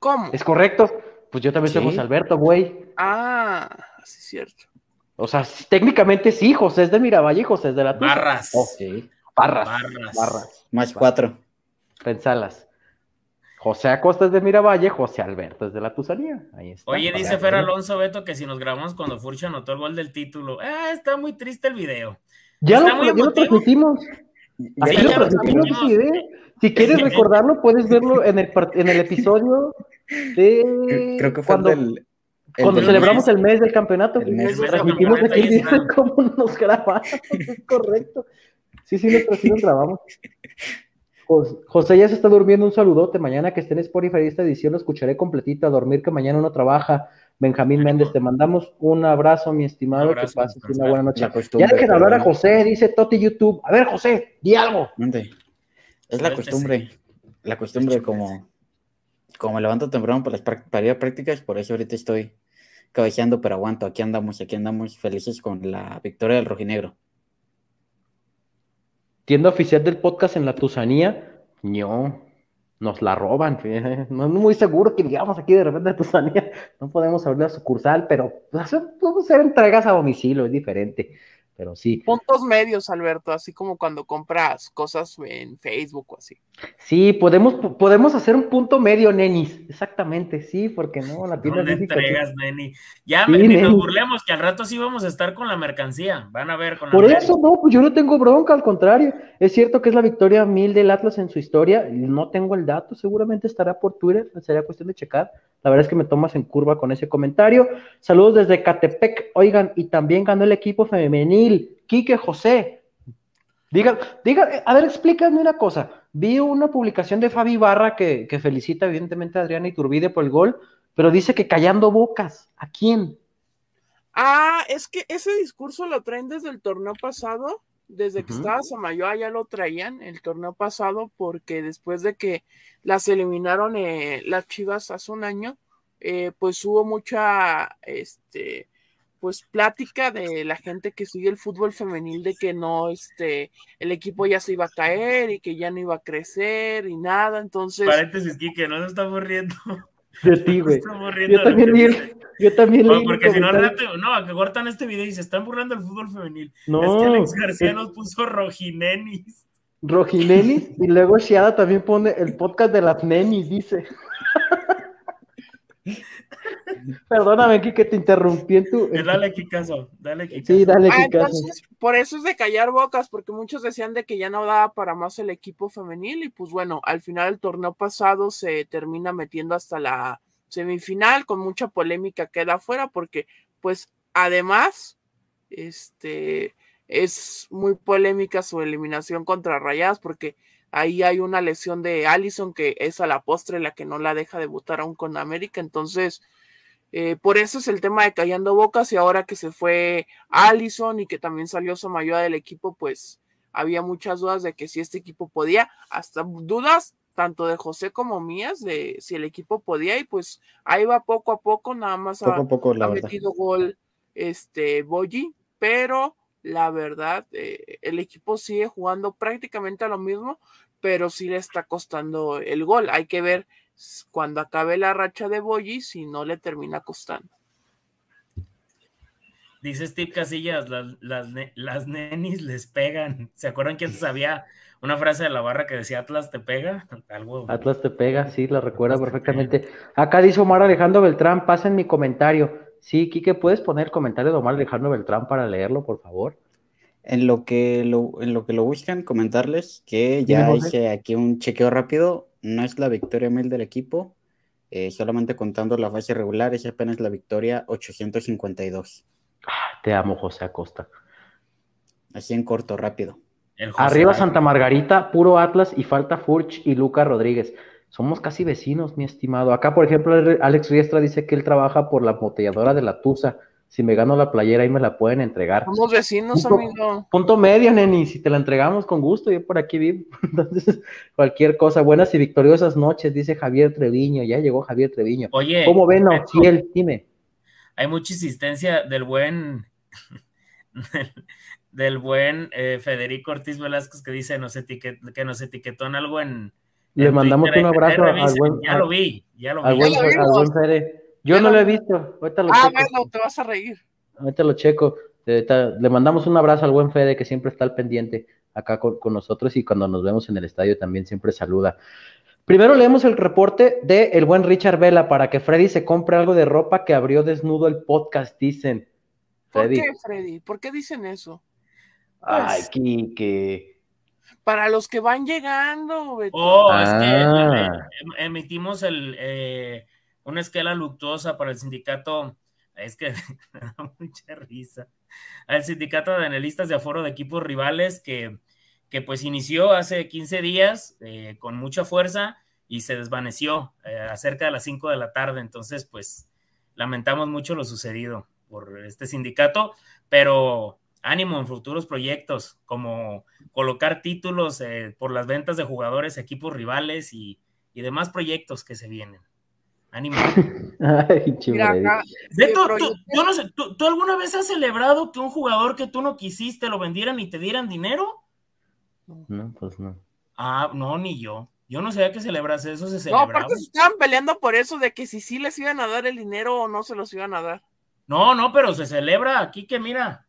¿Cómo? Es correcto. Pues yo también soy José Alberto, güey. Ah, sí es cierto. O sea, técnicamente sí, José es de Miravalle y José es de La Tusa. Barras. Oh, sí. Barras. Barras. Más cuatro. Pensalas. José Acosta es de Miravalle, José Alberto es de la Tusanía. Ahí está. Oye, dice Fer Alonso Beto que si nos grabamos cuando Furcha anotó el gol del título. Ah, está muy triste el video. Ya, lo, ya lo, transmitimos. Si quieres recordarlo, puedes verlo en el, en el episodio de. Creo que fue cuando, el, cuando celebramos el mes del campeonato. El mes transmitimos aquí el cómo nos grabamos. [laughs] Es correcto. Sí, sí, nosotros sí nos grabamos. José ya se está durmiendo, un saludote. Mañana que esté en Spotify esta edición lo escucharé completita. A dormir que mañana uno trabaja. Benjamín Méndez, te mandamos un abrazo, mi estimado. que pases una buena noche. Ya dejen hablar a José, dice Toti YouTube. A ver, José, di algo. Es la costumbre. La costumbre, como, como me levanto temprano para, las, para ir a prácticas, por eso ahorita estoy cabeceando, pero aguanto. Aquí andamos, aquí andamos felices con la victoria del rojinegro tienda oficial del podcast en la Tusanía, no, nos la roban. [laughs] No es muy seguro que digamos aquí de repente Tusanía, no podemos abrir la sucursal, pero pues, podemos hacer entregas a domicilio, es diferente pero sí. Puntos medios, Alberto, así como cuando compras cosas en Facebook o así. Sí, podemos, podemos hacer un punto medio, nenis, exactamente, sí, porque no, la tienda ¿Dónde entregas, neni? Ya nos burlemos que al rato sí vamos a estar con la mercancía, van a ver con la Por eso, no, pues yo no tengo bronca, al contrario, es cierto que es la victoria mil del Atlas en su historia, no tengo el dato, seguramente estará por Twitter, sería cuestión de checar, la verdad es que me tomas en curva con ese comentario. Saludos desde Catepec, oigan, y también ganó el equipo femenil Quique José. Diga, diga, a ver, explícame una cosa. Vi una publicación de Fabi Barra que, felicita evidentemente a Adriana Iturbide por el gol, pero dice que callando bocas. ¿A quién? Ah, es que ese discurso lo traen desde el torneo pasado, desde que estaba Samayoa ya lo traían el torneo pasado, porque después de que las eliminaron eh, las Chivas hace un año, eh, pues hubo mucha, este, pues plática de la gente que sigue el fútbol femenil de que no, este, el equipo ya se iba a caer y que ya no iba a crecer y nada, entonces... Paréntesis, Kike, no se está aburriendo. De [laughs] ti, güey. yo también leí, yo también leí. porque si no, no, que cortan este video y se están burlando del fútbol femenil. No. Es que Alex García nos puso rojinenis. Rojinenis, y luego Shiada también pone el podcast de las nenis, dice. [laughs] [laughs] Perdóname, que te interrumpí en tu. Dale, Kikazo, dale, Kikazo. Sí, dale, ah, por eso es de callar bocas, porque muchos decían de que ya no daba para más el equipo femenil, y pues bueno, al final el torneo pasado se termina metiendo hasta la semifinal, con mucha polémica queda afuera, porque pues además, este. es muy polémica su eliminación contra Rayadas porque ahí hay una lesión de Allison que es a la postre la que no la deja debutar aún con América, entonces eh, por eso es el tema de callando bocas y ahora que se fue Allison y que también salió Samayoa del equipo, pues había muchas dudas de que si este equipo podía, hasta dudas tanto de José como mías de si el equipo podía y pues ahí va poco a poco, nada más poco ha, a poco, ha metido gol este Boyi, pero la verdad eh, el equipo sigue jugando prácticamente a lo mismo, pero sí le está costando el gol. Hay que ver cuando acabe la racha de Boyi si no le termina costando. Dice Steve Casillas, las, las, nenis les pegan. ¿Se acuerdan que antes había una frase de la barra que decía Atlas te pega? [laughs] Algo... Atlas te pega, sí, la recuerda perfectamente. Acá dice Omar Alejandro Beltrán, pasen mi comentario. Sí, Quique, ¿puedes poner el comentario de Omar Alejandro Beltrán para leerlo, por favor? En lo que lo, en lo, que lo buscan, comentarles que ya hice aquí un chequeo rápido. No es la victoria mil del equipo, eh, solamente contando la fase regular, es apenas la victoria 852. Ah, te amo, José Acosta. Así en corto, rápido. Arriba Santa Margarita, puro Atlas y falta Furch y Luca Rodríguez. Somos casi vecinos, mi estimado. Acá, por ejemplo, Alex Riestra dice que él trabaja por la botelladora de la Tusa. Si me gano la playera, ahí me la pueden entregar. Somos vecinos, amigo. Punto medio, neni. Si te la entregamos con gusto, yo por aquí vivo. [laughs] Entonces, cualquier cosa. Buenas y victoriosas noches, dice Javier Treviño. Ya llegó Javier Treviño. Oye. ¿Cómo ven, Fiel? Dime hay mucha insistencia del buen [laughs] del buen eh, Federico Ortiz Velázquez que dice nos que nos etiquetó en algo en le mandamos un abrazo al buen ya lo vi ya lo vi. al buen, Fede. Yo no lo he visto ahorita lo ah bueno te vas a reír. Ahorita lo checo. Le mandamos un abrazo al buen Fede que siempre está al pendiente acá con, con nosotros y cuando nos vemos en el estadio también siempre saluda. Primero leemos el reporte de el buen Richard Vela para que Freddy se compre algo de ropa que abrió desnudo el podcast, dicen. ¿Por qué, Freddy? ¿Por qué dicen eso? Ay, pues, Kike. Para los que van llegando, Oh, es que ah. em, emitimos el, eh, una esquela luctuosa para el sindicato. Es que [laughs] me da mucha risa. Al sindicato de analistas de aforo de equipos rivales que que pues inició hace 15 días eh, con mucha fuerza y se desvaneció eh, a cerca de las 5 de la tarde. Entonces, pues lamentamos mucho lo sucedido por este sindicato, pero ánimo en futuros proyectos, como colocar títulos eh, por las ventas de jugadores, equipos rivales y, demás proyectos que se vienen. Ánimo. [laughs] Ay, yo no sé, ¿tú, alguna vez has celebrado que un jugador que tú no quisiste lo vendieran y te dieran dinero? No, pues no. Ah, no, ni yo. Yo no sabía que celebras eso, se celebraba. No, aparte se estaban peleando por eso, de que si sí les iban a dar el dinero o no se los iban a dar. No, no, pero se celebra aquí que mira.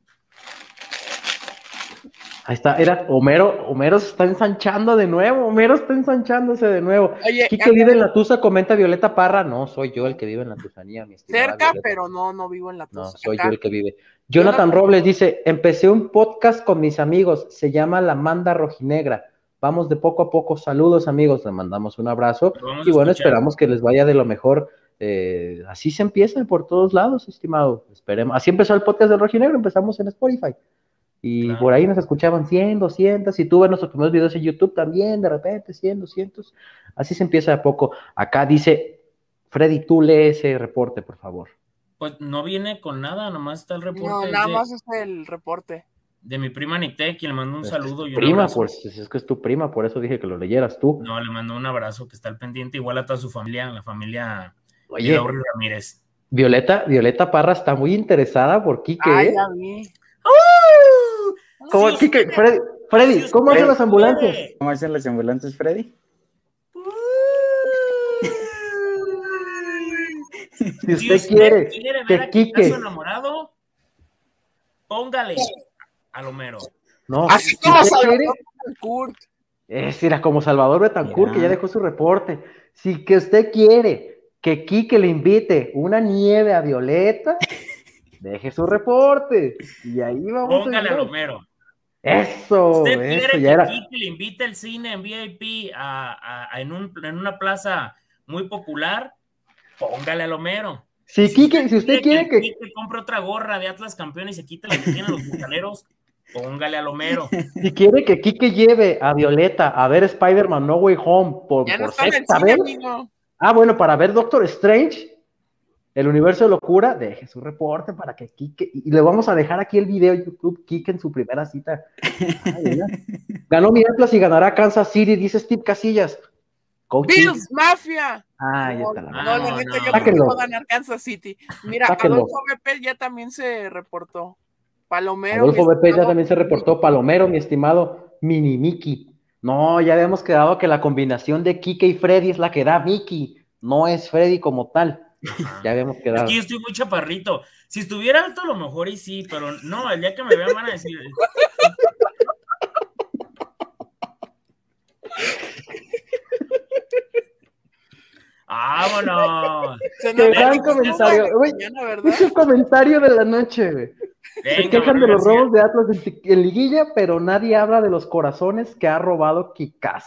Ahí está, era Homero, Homero se está ensanchando de nuevo, Homero está ensanchándose de nuevo. Oye, que vive en la Tusa, comenta Violeta Parra, no, soy yo el que vive en la Tusanía, mi Cerca, pero no, no vivo en la Tusa. No, soy yo el que vive. Jonathan Robles dice, empecé un podcast con mis amigos, se llama La Manda Rojinegra. Vamos de poco a poco. Saludos amigos, les mandamos un abrazo y bueno, esperamos que les vaya de lo mejor. Eh, así se empieza por todos lados, estimado. Esperemos. Así empezó el podcast de Rojinegro, empezamos en Spotify. Y por ahí nos escuchaban 100, 200, y tuve nuestros primeros videos en YouTube también, de repente 100, 200. Así se empieza de poco. Acá dice, Freddy, tú lee ese reporte, por favor. Pues no viene con nada, nomás está el reporte. No, nada más está el reporte. De mi prima Nicté, quien le mandó un saludo. Y prima, pues es que es tu prima, por eso dije que lo leyeras tú. No, le mandó un abrazo que está al pendiente, igual a toda su familia, la familia Oye, Ramírez. Violeta, Violeta Parra está muy interesada por Quique. Ay, ¿eh? ya vi. ¿Cómo, Quique? Freddy, Freddy ¿cómo hacen las ambulancias? ¿Cómo hacen las ambulancias, Freddy? [laughs] Si usted, quiere, que Quique. enamorado, póngale a Lomero. No, así como Salvador Betancourt. Es era como Salvador Betancourt, que ya dejó su reporte. Si que usted quiere que Quique le invite una nieve a Violeta, [laughs] deje su reporte. Y ahí vamos Póngale a, Lomero. Eso, ¿Usted quiere que era... Quique le invite al cine en VIP a, a, en, un, en una plaza muy popular? póngale al Homero. Si, si, si usted quiere que, que... compre otra gorra de Atlas campeón y se quita la que tienen los bucaleros, [laughs] Póngale a Lomero. Si quiere que Quique lleve a Violeta a ver Spider-Man No Way Home por, Ya no por el sexta vez. Ah, bueno, para ver Doctor Strange, el universo de locura, deje su reporte para que Quique, y le vamos a dejar aquí el video de YouTube, Quique en su primera cita. Ay. [laughs] Ganó mi Atlas y ganará Kansas City, dice Steve Casillas. Coaching. Bills Mafia. Ah, ahí No, está la no, Ah, la no, neta, no. yo creo que Sáquenlo. a ganar Kansas City. Mira, Sáquenlo. Adolfo BP ya también se reportó. Palomero. Adolfo BP ya también se reportó. Palomero, mi estimado Mini Mickey. No, ya habíamos quedado que la combinación de Kike y Freddy es la que da Mickey. No es Freddy como tal. Ya habíamos Es quedado. que yo estoy muy chaparrito. Si estuviera alto, a lo mejor y sí, pero no, el día que me vean van a decir. ¡Vámonos! Se Qué nos gran comentario. Es el comentario de la noche, güey. Se quejan de los robos de Atlas en, en liguilla, pero nadie habla de los corazones que ha robado Kikaz.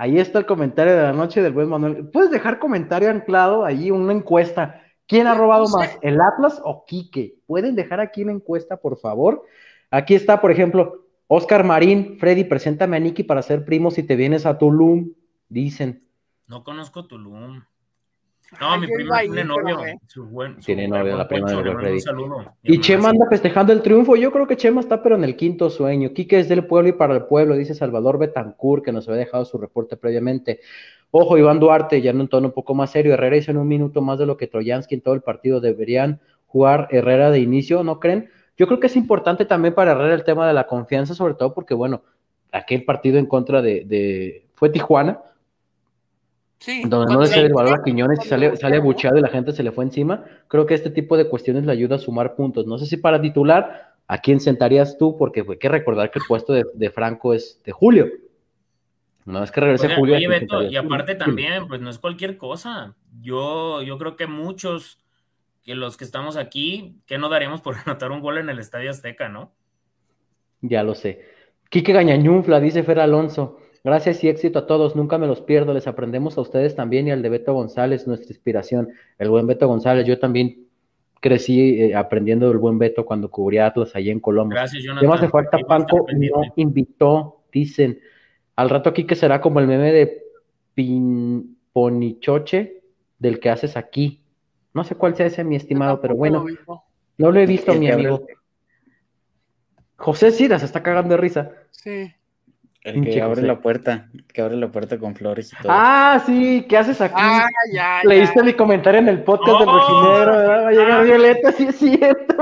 Ahí está el comentario de la noche del buen Manuel. Puedes dejar comentario anclado ahí, una encuesta. ¿Quién ha robado más, el Atlas o Quique? Pueden dejar aquí la encuesta, por favor. Aquí está, por ejemplo, Oscar Marín, Freddy, preséntame a Nicky para ser primo si te vienes a Tulum, dicen. No conozco Tulum. No, Ay, mi prima tiene novio. pero, Su buen, su Tiene novio, la prima de Freddy. saludo. Y Chema anda festejando el triunfo. Yo creo que Chema está, pero en el quinto sueño. Quique es del pueblo y para el pueblo, dice Salvador Betancourt, que nos había dejado su reporte previamente. Ojo, Iván Duarte, ya en un tono un poco más serio. Herrera hizo en un minuto más de lo que Troyansky en todo el partido. Deberían jugar Herrera de inicio, ¿no creen? Yo creo que es importante también para Herrera el tema de la confianza, sobre todo porque, bueno, aquel partido en contra de, de fue Tijuana, Sí. donde no le se cede el le- valor a Quiñones y sale, le sale abucheado y la gente se le fue encima. Creo que este tipo de cuestiones le ayuda a sumar puntos. No sé si para titular, ¿a quién sentarías tú? Porque hay que recordar que el puesto de, de Franco es de Julio. No es que regrese Julio. ¿a oye, quién Beto, y aparte también, pues no es cualquier cosa. Yo, yo creo que muchos que los que estamos aquí, que no daremos por [laughs] anotar un gol en el Estadio Azteca, ¿no? Ya lo sé. Quique Gañañunfla, dice Fer Alonso. Gracias y éxito a todos, nunca me los pierdo, les aprendemos a ustedes también y al de Beto González, nuestra inspiración. El buen Beto González, yo también crecí eh, aprendiendo del buen Beto cuando cubría Atlas allá en Colombia. Gracias, ¿Qué más Jonathan. le falta? Ahí va a estar Panco no invitó, dicen. Al rato aquí que será como el meme de Pin- Ponichoche del que haces aquí. No sé cuál sea ese, mi estimado, pero bueno, no lo he visto, mi amigo. José Cira se está cagando de risa. Sí. El Pinche que abre José. la puerta, que abre la puerta con flores y todo. Ah, sí, ¿qué haces aquí? Ah, ya, Leíste ya. mi comentario en el podcast del ¡Oh! Rojinegro, ¿verdad? Va a llegar Ah. Violeta, sí es cierto.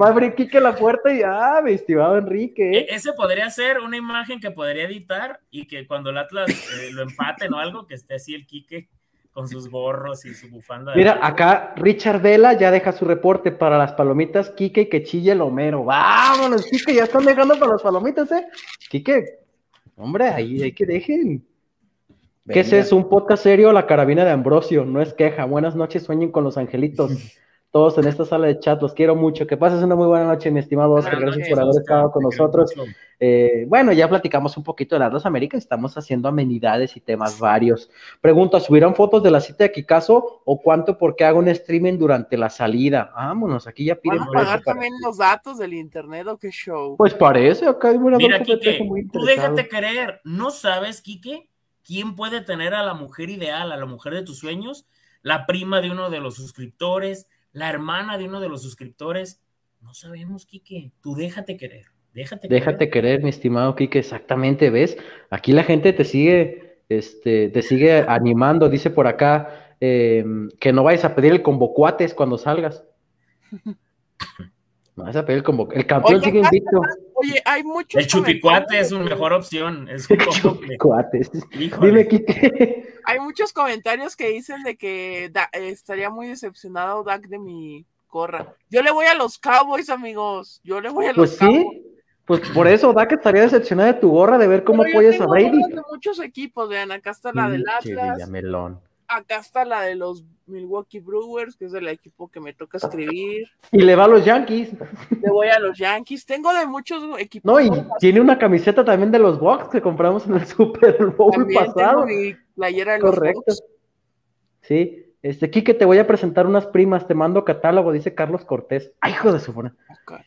Va a abrir Quique la puerta y, ah, mi estimado Enrique. E- ¿eh? Ese podría ser una imagen que podría editar y que cuando el Atlas eh, lo empaten o algo, que esté así el Quique con sus gorros y su bufanda. Mira, acá Richard Vela ya deja su reporte para las palomitas, Quique y que chille el Homero. Vámonos, Quique, ya están dejando para las palomitas, ¿eh? Quique, hombre, ahí hay que dejen. ¿Qué es Venga. eso? Un podcast serio, la carabina de Ambrosio, no es queja. Buenas noches, sueñen con los angelitos. [laughs] Todos en esta sala de chat, los quiero mucho. Que pases una muy buena noche, mi estimado Oscar. Buenas Gracias noches, por haber Oscar. estado con nosotros. Eh, bueno, ya platicamos un poquito de las dos Américas, estamos haciendo amenidades y temas varios. Pregunta, ¿subirán fotos de la cita de Kikazo o cuánto porque hago un streaming durante la salida? Vámonos, aquí ya ¿Van piden a precio pagar también los datos del internet o qué show? Pues parece, acá hay una Mira, Quique, muy tú déjate creer. ¿No sabes, Quique, quién puede tener a la mujer ideal, a la mujer de tus sueños? La prima de uno de los suscriptores, la hermana de uno de los suscriptores. No sabemos, Quique. Tú déjate querer. Déjate, Déjate querer, mi estimado Quique, exactamente, ¿ves? Aquí la gente te sigue, este, te sigue animando, dice por acá, eh, que no vayas a pedir el convocuates cuando salgas. [laughs] No vas a pedir el convoc... El campeón Oye, sigue invicto. Oye, hay muchos. El chupicuate es una mejor opción. Es un. [laughs] Dime, Quique. Hay muchos comentarios que dicen de que Da- estaría muy decepcionado Dak de mi gorra. Yo le voy a los Cowboys, amigos. Yo le voy a los Pues Cowboys. sí, pues por eso, da que estaría decepcionada de tu gorra de ver cómo apoyas a Brady. de muchos equipos, vean, acá está la del Atlas, acá está la de los Milwaukee Brewers, que es el equipo que me toca escribir. Y le va a los Yankees. Le voy a los Yankees. Tengo de muchos equipos. No, y tiene una camiseta también de los Bucks que compramos en el Super Bowl También pasado. tengo mi playera de los Correcto. Sí, Este, Quique, te voy a presentar unas primas, te mando catálogo, dice Carlos Cortés. Ay, hijo de su buena.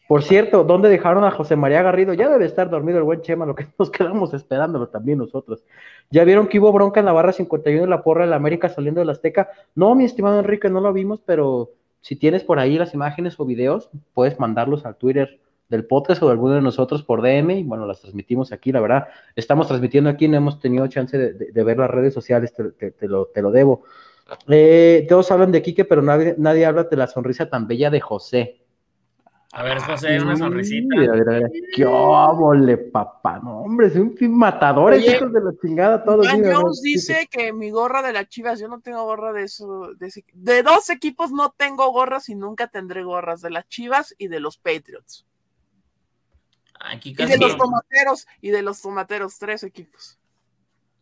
Por cierto, ¿dónde dejaron a José María Garrido? Ya debe estar dormido el buen Chema, lo que [laughs] nos quedamos esperándolo también nosotros. ¿Ya vieron que hubo bronca en la barra 51 de la porra de la América saliendo de la Azteca? No, mi estimado Enrique, no lo vimos, pero si tienes por ahí las imágenes o videos, puedes mandarlos al Twitter del podcast o de alguno de nosotros por DM y bueno, las transmitimos aquí, la verdad, estamos transmitiendo aquí, no hemos tenido chance de, de- de ver las redes sociales, te, te- te lo, te lo debo. Eh, todos hablan de Quique, pero nadie, nadie habla de la sonrisa tan bella de José. A ver, José, una sonrisita. ¡Qué óvole, papá! No, hombre, es un fin matador, hijos de la chingada, todos. Jones dice que mi gorra de las chivas, yo no tengo gorra de eso. De, ese- de dos equipos no tengo gorras y nunca tendré gorras, de las chivas y de los Patriots. Aquí Y de los no. tomateros, y de los tomateros, tres equipos.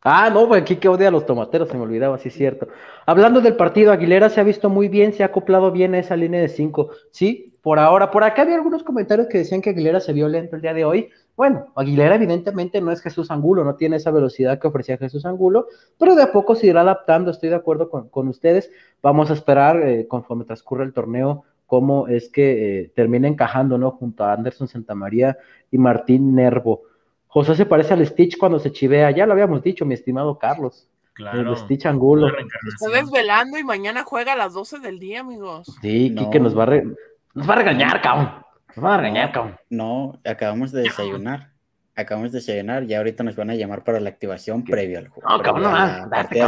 Ah, no, pues aquí que odia a los tomateros, se me olvidaba, sí es cierto. Hablando del partido, Aguilera se ha visto muy bien, se ha acoplado bien a esa línea de cinco. Sí, por ahora. Por acá había algunos comentarios que decían que Aguilera se vio lento el día de hoy. Bueno, Aguilera evidentemente no es Jesús Angulo, no tiene esa velocidad que ofrecía Jesús Angulo, pero de a poco se irá adaptando, estoy de acuerdo con, con ustedes. Vamos a esperar eh, conforme transcurre el torneo cómo es que eh, termina encajando, ¿no? Junto a Anderson Santamaría y Martín Nervo. José se parece al Stitch cuando se chivea, ya lo habíamos dicho, mi estimado Carlos. Claro. El Stitch Angulo. Está desvelando y mañana juega a las 12 del día, amigos. Sí, No. Quique nos va a, re- nos va a regañar, cabrón. Nos va a regañar, No, cabrón. no, acabamos de desayunar. Acabamos de desayunar y ahorita nos van a llamar para la activación previo al juego. No, cabrón, no, a la partida.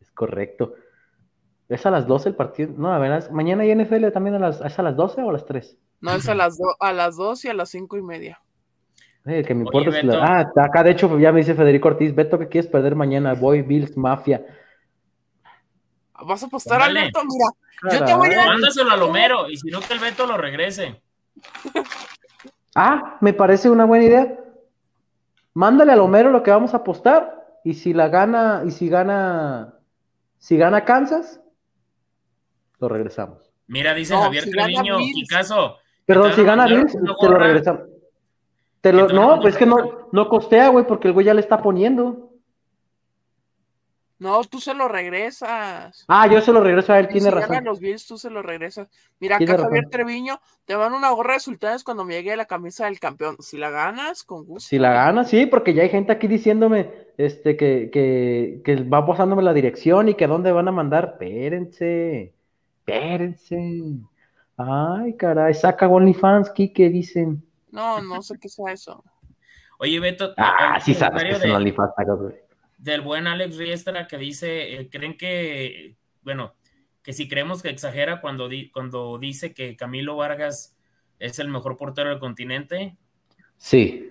Es correcto. ¿Es a las 12 el partido? No, a ver, es- mañana hay NFL también a las, ¿es a las 12 o a las 3? No, es a las, do- a las 2 y a las 5 y media. Eh, que me Oye, importa si la-. Ah, acá de hecho ya me dice Federico Ortiz, Beto, ¿qué quieres perder mañana? Voy, Bills, Mafia. ¿Vas a apostar, Póngale. Alberto? Mira, Yo te voy a-. Mándaselo a Lomero y si no que el Beto lo regrese. [laughs] Ah, me parece una buena idea. Mándale a Homero lo que vamos a apostar y si la gana, y si gana, si gana Kansas, lo regresamos. Mira, dice No, Javier si Treviño. Kikazo. Perdón, si gana Bills, te lo regresamos. Te lo- no, pues es que no, no costea, güey, porque el güey ya le está poniendo. no, tú se lo regresas. Ah, yo se lo regreso a él, Y tiene si razón. ganan los Bills, tú se lo regresas. Mira, acá Javier razón. Treviño te van una gorra de sultanes cuando me llegue la camisa del campeón. Si la ganas, con gusto. Si la gana, sí, porque ya hay gente aquí diciéndome este, que, que, que va pasándome la dirección y que dónde van a mandar. Espérense, espérense. Ay, caray, saca OnlyFans, Kike, dicen. No, no sé qué sea eso. Oye, Beto, Ah, sí sabes que es un de- OnlyFans, saca, güey. del buen Alex Riestra que dice, eh, creen que, bueno, que si creemos que exagera cuando, di- cuando dice que Camilo Vargas es el mejor portero del continente. Sí,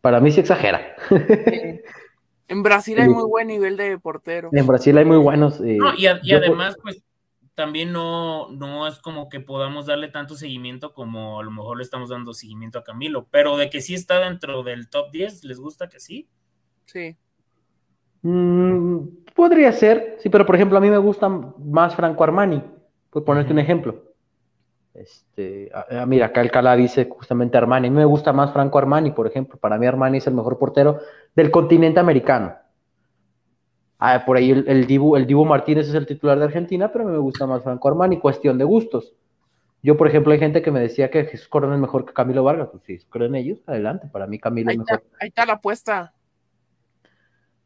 para mí sí exagera. En Brasil hay Sí. muy buen nivel de portero. En Brasil hay muy buenos. eh, No, y, a- además, pues, también no, no es como que podamos darle tanto seguimiento como a lo mejor le estamos dando seguimiento a Camilo, pero de que sí está dentro del top 10, ¿les gusta que sí? Sí. Mm, podría ser, sí, pero por ejemplo, a mí me gusta más Franco Armani, por ponerte un ejemplo. Este, ah, ah, mira, acá el Cala dice justamente Armani. A mí me gusta más Franco Armani, por ejemplo. Para mí Armani es el mejor portero del continente americano. Ah, por ahí el, el Dibu, el Dibu Martínez es el titular de Argentina, pero a mí me gusta más Franco Armani, cuestión de gustos. Yo, por ejemplo, hay gente que me decía que Jesús Corona es mejor que Camilo Vargas. Pues si creen ellos, adelante. Para mí Camilo Ahí es mejor. está, ahí está la apuesta.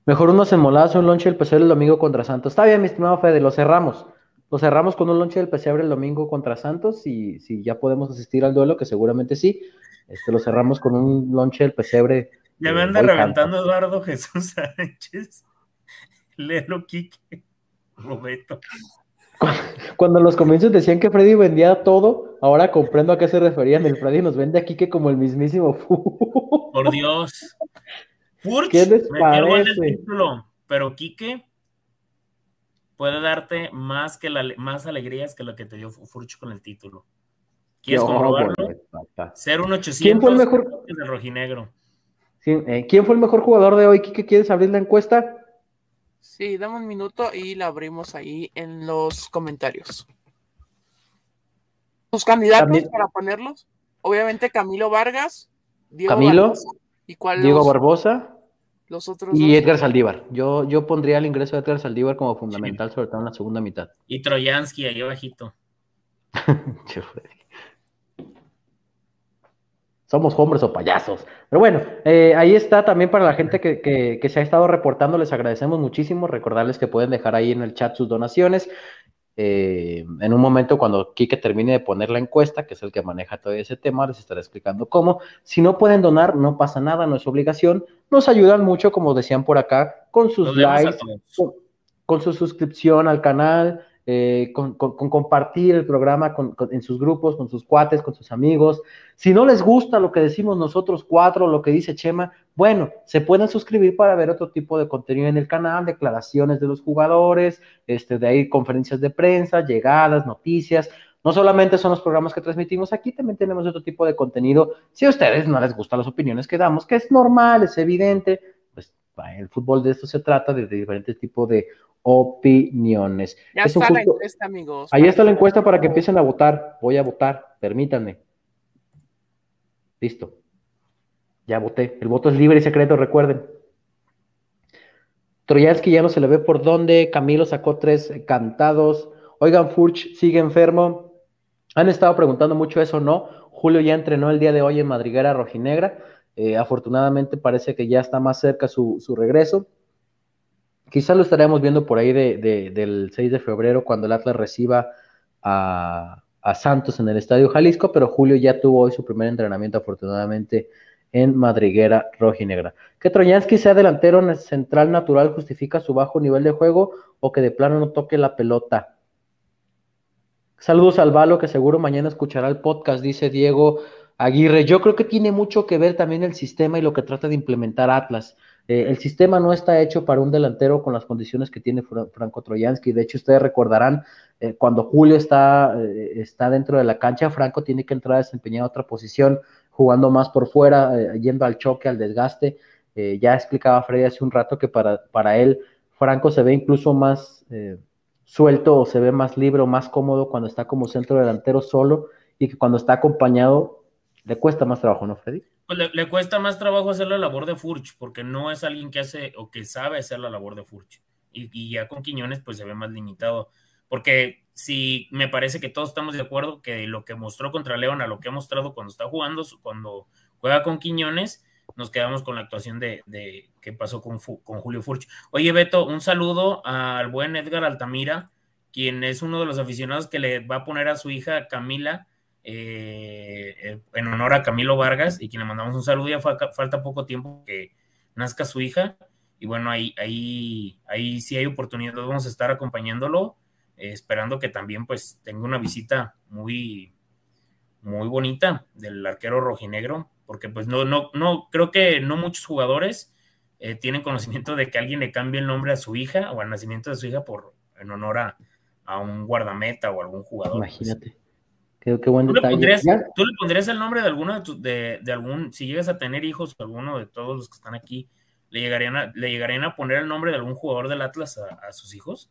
Mejor unos enmoladas, un lonche del pesebre el domingo contra Santos. Está bien, mi estimado Fede, lo cerramos. Lo cerramos con un lonche del pesebre el domingo contra Santos y si ya podemos asistir al duelo, que seguramente sí, este, lo cerramos con un lonche del pesebre. Ya me anda reventando Eduardo Jesús [laughs] Sánchez. Léelo, Kike. Roberto. Cuando en los comienzos decían que Freddy vendía todo, ahora comprendo a qué se referían. El Freddy nos vende aquí que como el mismísimo [laughs] Fu. Por Dios. Furch ¿Qué les el título, pero Quique puede darte más que la, más alegrías que lo que te dio Furch con el título. ¿Quieres comprobarlo? Ser un 800 ¿Quién fue el mejor? del rojinegro. Sí, eh, ¿Quién fue el mejor jugador de hoy? Kike, ¿quieres abrir la encuesta? Sí, dame un minuto y la abrimos ahí en los comentarios. ¿Tus candidatos para ponerlos? Obviamente Camilo Vargas, Diego Camilo, Barbosa, ¿Y cuál Diego los- Barbosa, Los otros Y dos. Edgar Saldívar. Yo, yo pondría el ingreso de Edgar Saldívar. Como fundamental, sobre todo en la segunda mitad. Y Troyansky ahí abajito. [laughs] Che, Freddy. Somos hombres o payasos. Pero bueno, eh, ahí está también para la gente que, que- que se ha estado reportando, les agradecemos muchísimo. Recordarles que pueden dejar ahí en el chat sus donaciones. Eh, en un momento, cuando Quique termine de poner la encuesta, que es el que maneja todo ese tema, les estaré explicando cómo. Si no pueden donar, no pasa nada, no es obligación. Nos ayudan mucho, como decían por acá, con sus likes, con su suscripción al canal, eh, con, compartir el programa en sus grupos, con sus cuates, con sus amigos. Si no les gusta lo que decimos nosotros cuatro, lo que dice Chema, bueno, se pueden suscribir para ver otro tipo de contenido en el canal, declaraciones de los jugadores, este, de ahí conferencias de prensa, llegadas, noticias. No solamente son los programas que transmitimos aquí, también tenemos otro tipo de contenido. Si a ustedes no les gustan las opiniones que damos, que es normal, es evidente, pues el fútbol de esto se trata de diferentes tipos de opiniones. Ya está la encuesta, amigos. Ahí está la encuesta para que empiecen a votar. Voy a votar, permítanme. Listo. Ya voté. El voto es libre y secreto, recuerden. Troyansky ya no se le ve por dónde. Camilo sacó tres eh, cantados. Oigan, Furch sigue enfermo. Han estado preguntando mucho eso, ¿no? Julio ya entrenó el día de hoy en Madriguera Rojinegra. Eh, afortunadamente parece que ya está más cerca su, su regreso. Quizás lo estaremos viendo por ahí de, de, del 6 de febrero cuando el Atlas reciba a, Santos en el Estadio Jalisco, pero Julio ya tuvo hoy su primer entrenamiento afortunadamente en Madriguera Rojinegra. Que Troyansky sea delantero en central natural justifica su bajo nivel de juego o que de plano no toque la pelota. Saludos al Valo, que seguro mañana escuchará el podcast, dice Diego Aguirre. Yo creo que tiene mucho que ver también el sistema y lo que trata de implementar Atlas. Eh, el sistema no está hecho para un delantero con las condiciones que tiene Fra Franco Troyansky. De hecho, ustedes recordarán, eh, cuando Julio está, eh, está dentro de la cancha, Franco tiene que entrar a desempeñar otra posición, jugando más por fuera, eh, yendo al choque, al desgaste. Ya explicaba Freddy hace un rato que para, para él, Franco se ve incluso más suelto o se ve más libre o más cómodo cuando está como centro delantero solo y que cuando está acompañado le cuesta más trabajo, ¿no, Freddy? Pues le, cuesta más trabajo hacer la labor de Furch, porque no es alguien que hace o que sabe hacer la labor de Furch. Y, y, ya con Quiñones, pues se ve más limitado. Porque si me parece que todos estamos de acuerdo que lo que mostró contra León a lo que ha mostrado cuando está jugando, cuando juega con Quiñones, nos quedamos con la actuación de, de que pasó con, con, Julio Furch. Oye, Beto, un saludo al buen Edgar Altamira, quien es uno de los aficionados que le va a poner a su hija Camila eh, en honor a Camilo Vargas y quien le mandamos un saludo, ya falta, poco tiempo que nazca su hija y bueno, ahí, ahí, ahí sí hay oportunidad, vamos a estar acompañándolo, eh, esperando que también pues tenga una visita muy, muy bonita del arquero rojinegro, porque pues no, no, no, creo que no muchos jugadores eh, tienen conocimiento de que alguien le cambie el nombre a su hija o al nacimiento de su hija por en honor a, a un guardameta o algún jugador. Imagínate. Pues. Qué, qué, buen ¿Tú detalle. Le pondrías, ¿Tú le pondrías el nombre de alguno de, tu, de, de, algún, si llegas a tener hijos, alguno de todos los que están aquí, ¿le llegarían a, ¿le llegarían a poner el nombre de algún jugador del Atlas a, a sus hijos?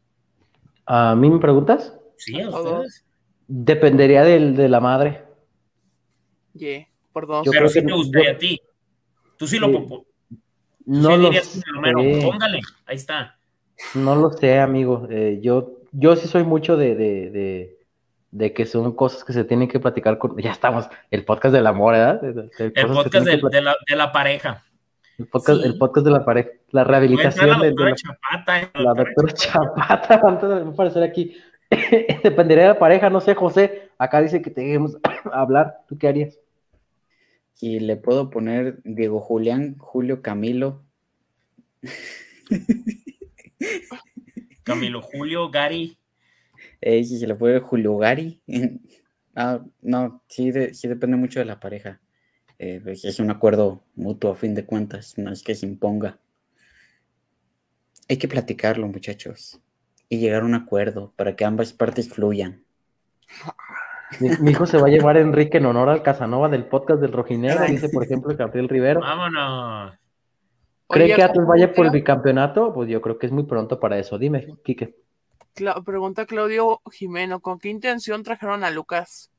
¿A mí me preguntas? Sí, a ustedes. Dependería del, de la madre. Yeah, perdón. Yo Pero sí te gustaría yo, a ti. Tú sí lo. Sí. Tú no sí lo dirías, sé. Romero, póngale, ahí está. No lo sé, amigo. Eh, yo, yo sí soy mucho de, de, de, de, que son cosas que se tienen que platicar con. Ya estamos, el podcast del amor, ¿verdad? De, el podcast de, de, la, de, la, pareja. El podcast, sí. el podcast de la pareja, la rehabilitación la de, doctora la, Chapata. eh, La doctora Chapata, [laughs] antes de aparecer aquí. [laughs] Dependería de la pareja, no sé, José. Acá dice que te dejemos [coughs] hablar. ¿Tú qué harías? Y le puedo poner Diego Julián, Julio Camilo. [laughs] Camilo Julio, Gary. Eh, si se le puede Julio Gary. [laughs] ah, no, sí, de, sí, depende mucho de la pareja. Eh, pues es un acuerdo mutuo a fin de cuentas, no es que se imponga. Hay que platicarlo, muchachos, y llegar a un acuerdo para que ambas partes fluyan. [laughs] Mi, mi, hijo se va a llevar a Enrique en honor al Casanova del podcast del Rojinero, dice por ejemplo Gabriel Rivero. Vámonos. ¿Cree Oye, que Atlas vaya por el bicampeonato? Pues yo creo que es muy pronto para eso. Dime, Quique. Cla pregunta Claudio Jimeno, ¿con qué intención trajeron a Lucas?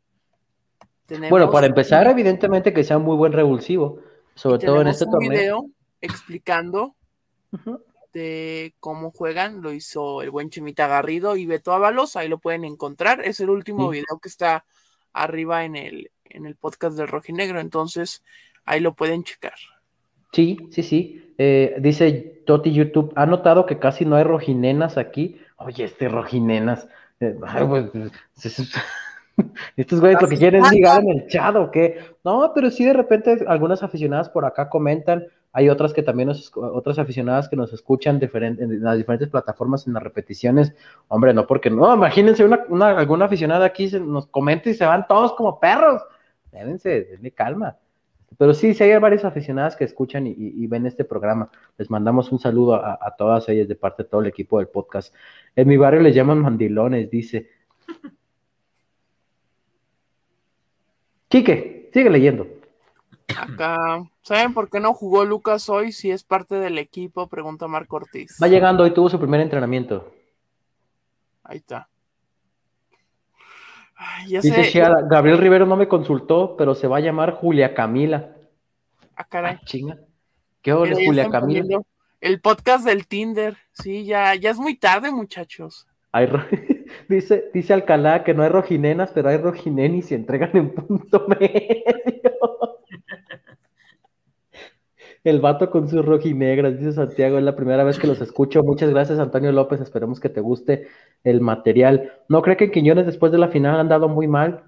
¿Tenemos bueno, para empezar, evidentemente que sea un muy buen revulsivo, sobre todo en este un torneo. video explicando de cómo juegan, lo hizo el buen Chimita Garrido y Beto Ábalos, ahí lo pueden encontrar, es el último Sí. video que está arriba en el, en el podcast del Rojinegro, entonces ahí lo pueden checar. Sí, sí, sí. Eh, dice Toti YouTube, ha notado que casi no hay rojinenas aquí. Oye, este rojinenas. eh, pues, es- [laughs] es- Estos güeyes lo que quieren es ligar en el chat o qué. No, pero sí de repente algunas aficionadas por acá comentan. Hay otras que también nos, otras aficionadas que nos escuchan en las diferentes plataformas en las repeticiones. Hombre, no, porque no, imagínense una, una- alguna aficionada aquí se- nos comenta y se van todos como perros. Déjense, denle calma. Pero sí, sí hay varias aficionadas que escuchan y, y- y ven este programa. Les mandamos un saludo a, a todas ellas de parte de todo el equipo del podcast. En mi barrio les llaman mandilones, dice. [laughs] Quique, sigue leyendo. Acá, ¿saben por qué no jugó Lucas hoy si es parte del equipo? Pregunta Marco Ortiz. Va llegando, hoy tuvo su primer entrenamiento. Ahí está. Ay, ya Dice sé. Shiala, Gabriel Rivero no me consultó, pero se va a llamar Julia Camila. Ah, caray. Ah, chinga. ¿Qué hora Julia Camila? poniendo El podcast del Tinder. Sí, ya, ya es muy tarde, muchachos. Hay ro- [laughs] dice, dice Alcalá que no hay rojinenas, pero hay rojinenis y entregan en punto [laughs] medio. El vato con sus rojinegras, dice Santiago, es la primera vez que los escucho. Muchas gracias, Antonio López. Esperemos que te guste el material. ¿No cree que Quiñones después de la final han dado muy mal?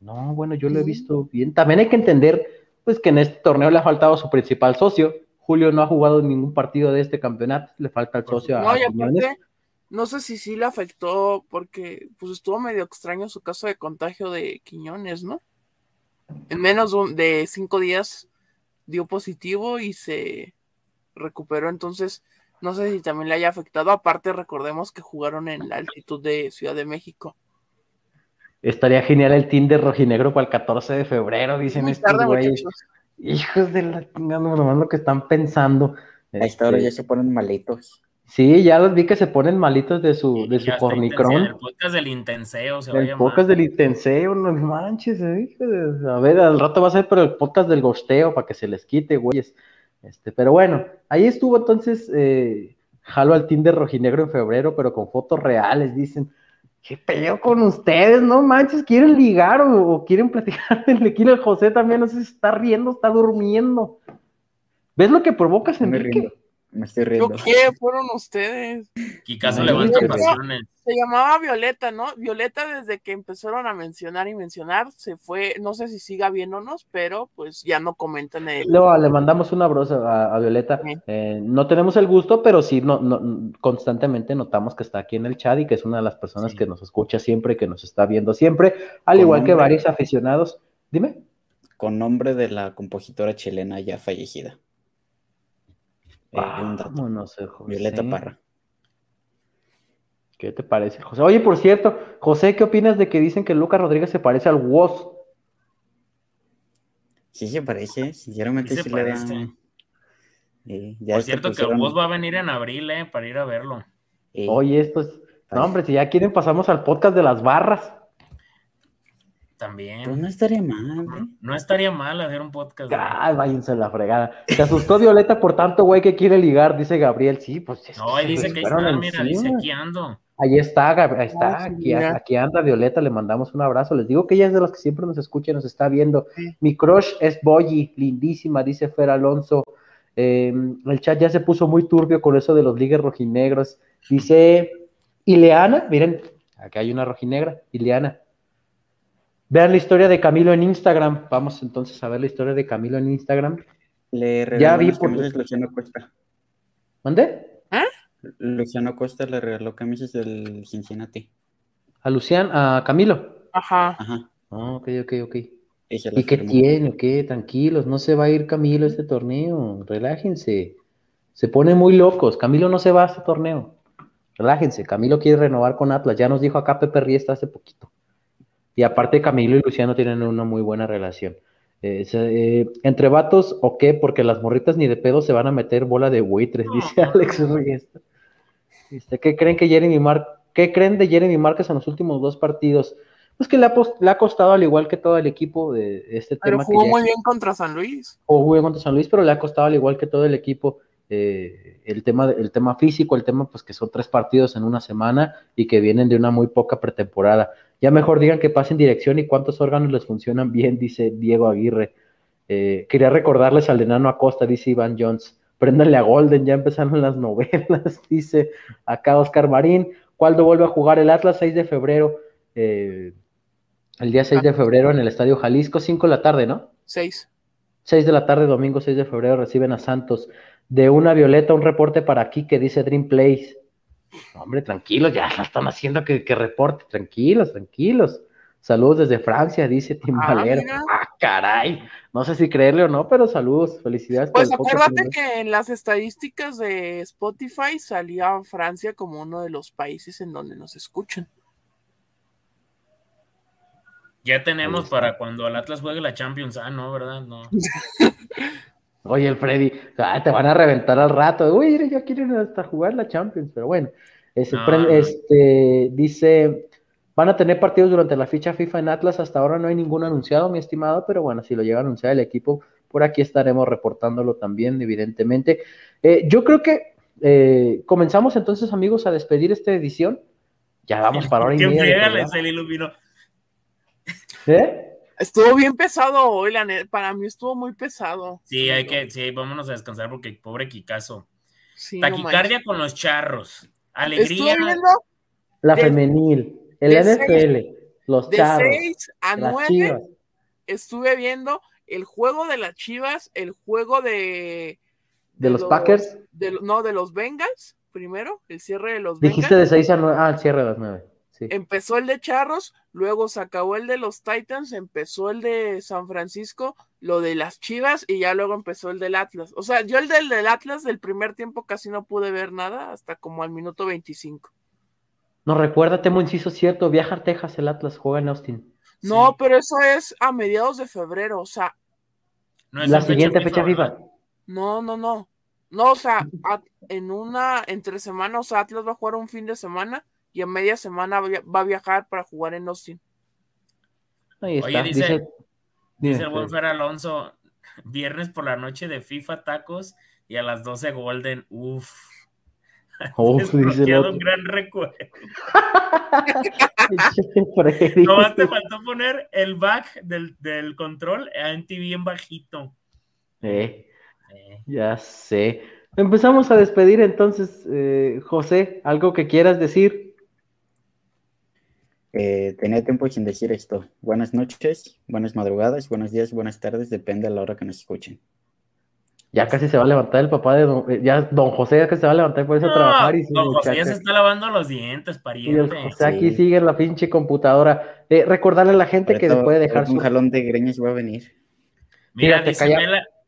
No, bueno, yo lo he visto bien. También hay que entender, pues, que en este torneo le ha faltado su principal socio. Julio no ha jugado ningún partido de este campeonato. Le falta el socio a, No, y a Quiñones. aparte, no sé si sí le afectó porque pues estuvo medio extraño su caso de contagio de Quiñones, ¿no? En menos de de cinco días dio positivo y se recuperó, entonces no sé si también le haya afectado. Aparte, recordemos que jugaron en la altitud de Ciudad de México. Estaría genial el Tinder rojinegro para el 14 de febrero, dicen Muy estos tarde, güeyes. muchachos. Hijos de la chingada, nomás lo que están pensando. A esta hora Este, ya se ponen malitos. Sí, ya los vi que se ponen malitos de su, de su está cornicrón. El podcast del Intenseo se va a El llamar. podcast del intenseo, no manches, eh, hijo de- a ver, al rato va a ser pero el podcast del gosteo para que se les quite, güeyes. Este, pero bueno, ahí estuvo entonces, eh, jalo al Tinder rojinegro en febrero, pero con fotos reales, dicen. ¿Qué pedo con ustedes? No manches, ¿quieren ligar o, o quieren platicar [laughs] del tequila? El José también, no sé si está riendo, está durmiendo. ¿Ves lo que provocas, Me Enrique? Me estoy ¿Yo riendo. qué? Fueron ustedes. Kikazo levanta pasiones. Se llamaba Violeta, ¿no? Violeta desde que empezaron a mencionar y mencionar se fue, no sé si siga viéndonos, pero pues ya no comentan el... Luego le mandamos un abrazo a, a Violeta. Sí. Eh, no tenemos el gusto, pero sí no, no- constantemente notamos que está aquí en el chat y que es una de las personas Sí. que nos escucha siempre, que nos está viendo siempre, al Con igual que varios aficionados. Dime. Con nombre de la compositora chilena ya fallecida. Eh. Vámonos, eh, José. Violeta Parra. ¿Qué te parece, José? Oye, por cierto, José, ¿qué opinas de que dicen que Lucas Rodríguez se parece al Woz? Sí se parece, sinceramente Sí se sí, le parece. dan. Eh, ya Por cierto, que pusieron, vos va a venir en abril, eh, para ir a verlo. eh, Oye, esto es. No, hombre, si ya quieren, pasamos al podcast de las barras. También. pues no estaría mal, ¿eh? No estaría mal hacer un podcast. Ay, váyanse a la fregada. Se asustó Violeta por tanto, güey, que quiere ligar, dice Gabriel. Sí, pues es No, se dice que ahí está, mira, dice aquí ando. Ahí está, ahí está, Ah, aquí, anda Violeta, le mandamos un abrazo. Les digo que ella es de las que siempre nos escucha y nos está viendo. Mi crush es Boyi, lindísima, dice Fer Alonso. Eh, el chat ya se puso muy turbio con eso de los ligues rojinegros. Dice Ileana, miren, aquí hay una rojinegra, Ileana. Vean la historia de Camilo en Instagram. Vamos entonces a ver la historia de Camilo en Instagram. Le Ya regaló vi por- camisas Luciano Costa. ¿Mande? Luciano Costa le regaló camisas del Cincinnati. A Lucian, a Camilo. Ajá. Ajá. Ah, ok, ok, ok. y se ¿Y las qué tiene? ¿Qué? Tranquilos, no se va a ir Camilo a este torneo. Relájense. Se ponen muy locos. Camilo no se va a este torneo. Relájense. Camilo quiere renovar con Atlas. Ya nos dijo acá Pepe Riesta hace poquito. Y aparte Camilo y Luciano tienen una muy buena relación. Eh, eh, entre vatos, ¿o qué? Porque las morritas ni de pedo se van a meter bola de buitres, [laughs] dice Alex Riesta. Dice, ¿Qué creen que Jeremy Mar ¿Qué creen de Jeremy Márquez en los últimos dos partidos? Pues que le ha, pos- le ha costado, al igual que todo el equipo, de este Pero tema jugó que ya muy bien contra San Luis. o jugó contra San Luis, pero le ha costado al igual que todo el equipo eh, el, tema, el tema físico, el tema pues que son tres partidos en una semana y que vienen de una muy poca pretemporada. Ya mejor digan que pasen dirección y cuántos órganos les funcionan bien, dice Diego Aguirre. Eh, quería recordarles al enano Acosta, dice Iván Jones. Préndanle a Golden, ya empezaron las novelas, [laughs] dice acá Oscar Marín. ¿Cuándo vuelve a jugar el Atlas? 6 de febrero. Eh, el día 6 de febrero en el Estadio Jalisco, 5 de la tarde, ¿no? 6. 6 de la tarde, domingo 6 de febrero, reciben a Santos. De una Violeta, un reporte para aquí que dice Dream Place. Hombre, tranquilos, ya la están haciendo que, que reporte. Tranquilos, tranquilos. Saludos desde Francia, dice Timbalero. Ah, [laughs] ah, caray. No sé si creerle o no, pero saludos, felicidades. Pues acuérdate que en las estadísticas de Spotify salía Francia como uno de los países en donde nos escuchan. Ya tenemos para cuando el Atlas juegue la Champions, ah, no, ¿verdad? No. [laughs] Oye, el Freddy, te van a reventar al rato. Uy, ya quieren hasta jugar la Champions, pero bueno. este, dice, van a tener partidos durante la ficha FIFA en Atlas. Hasta ahora no hay ninguno anunciado, mi estimado, pero bueno, si lo llega a anunciar el equipo, por aquí estaremos reportándolo también, evidentemente. Eh, yo creo que eh, comenzamos entonces, amigos, a despedir esta edición. Ya vamos [laughs] para hora y media. se le iluminó. ¿Eh? Estuvo bien pesado hoy, la Para mí estuvo muy pesado. Sí, hay que, sí, vámonos a descansar porque pobre Kikazo. Taquicardia con los charros. Alegría. la femenil, el NFL, los charros. De 6 a 9 estuve viendo el juego de las Chivas, el juego de. ¿De, los, Packers? no, de los Bengals, primero, el cierre de los Dijiste de 6 a 9. Ah, el cierre de los 9. Empezó el de Charros, luego se acabó el de los Titans, empezó el de San Francisco, lo de las Chivas y ya luego empezó el del Atlas. O sea, yo el del, del Atlas del primer tiempo casi no pude ver nada hasta como al minuto 25. No, recuerda, Temo Inciso, cierto, viaja a Texas el Atlas, juega en Austin. No, pero eso es a mediados de febrero, o sea. No es la siguiente fecha viva. No, no, no. No, o sea, en una, entre semanas, o sea, Atlas va a jugar un fin de semana y en media semana va a viajar para jugar en Austin. Oye, dice, dice, el buen Fer Alonso, viernes por la noche de FIFA tacos y a las 12 Golden, uff. Uf, [laughs] dice un gran recuerdo. [laughs] Nomás te faltó poner el back del, del control en TV bien bajito. Eh, eh. Ya sé. Empezamos a despedir entonces, eh, José, ¿algo que quieras decir? Eh, tenía tiempo sin decir esto. Buenas noches, buenas madrugadas, buenos días, buenas tardes, depende de la hora que nos escuchen. Ya casi se va a levantar el papá de don, eh, ya don José ya que se va a levantar por eso a trabajar y don José ya se está lavando los dientes, pariente. Y José aquí sigue en la pinche computadora. Eh, recordarle a la gente que se puede dejar un jalón de greñas va a venir. Mira, dice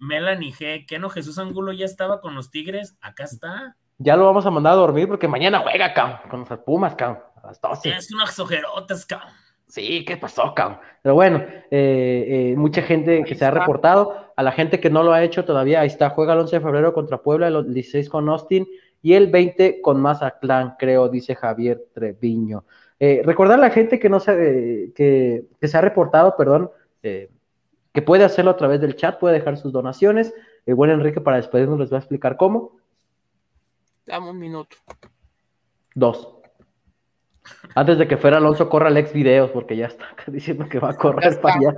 Melanie G, que no Jesús Angulo ya estaba con los Tigres, acá está. Ya lo vamos a mandar a dormir porque mañana juega, cabrón, con los Pumas, Es unas ojerotas, cabrón. Sí, ¿qué pasó, cabrón? Pero bueno, eh, eh, mucha gente que se ha reportado, a la gente que no lo ha hecho todavía, ahí está, juega el 11 de febrero contra Puebla, el 16 con Austin y el 20 con Mazatlán, creo, dice Javier Treviño. Eh, recordar a la gente que no se, que, se ha reportado, perdón, que puede hacerlo a través del chat, puede dejar sus donaciones. El buen Enrique para despedirnos les va a explicar cómo. Dame un minuto. Dos. Antes de que fuera Alonso, corra Alex Videos, porque ya está diciendo que va a correr para allá.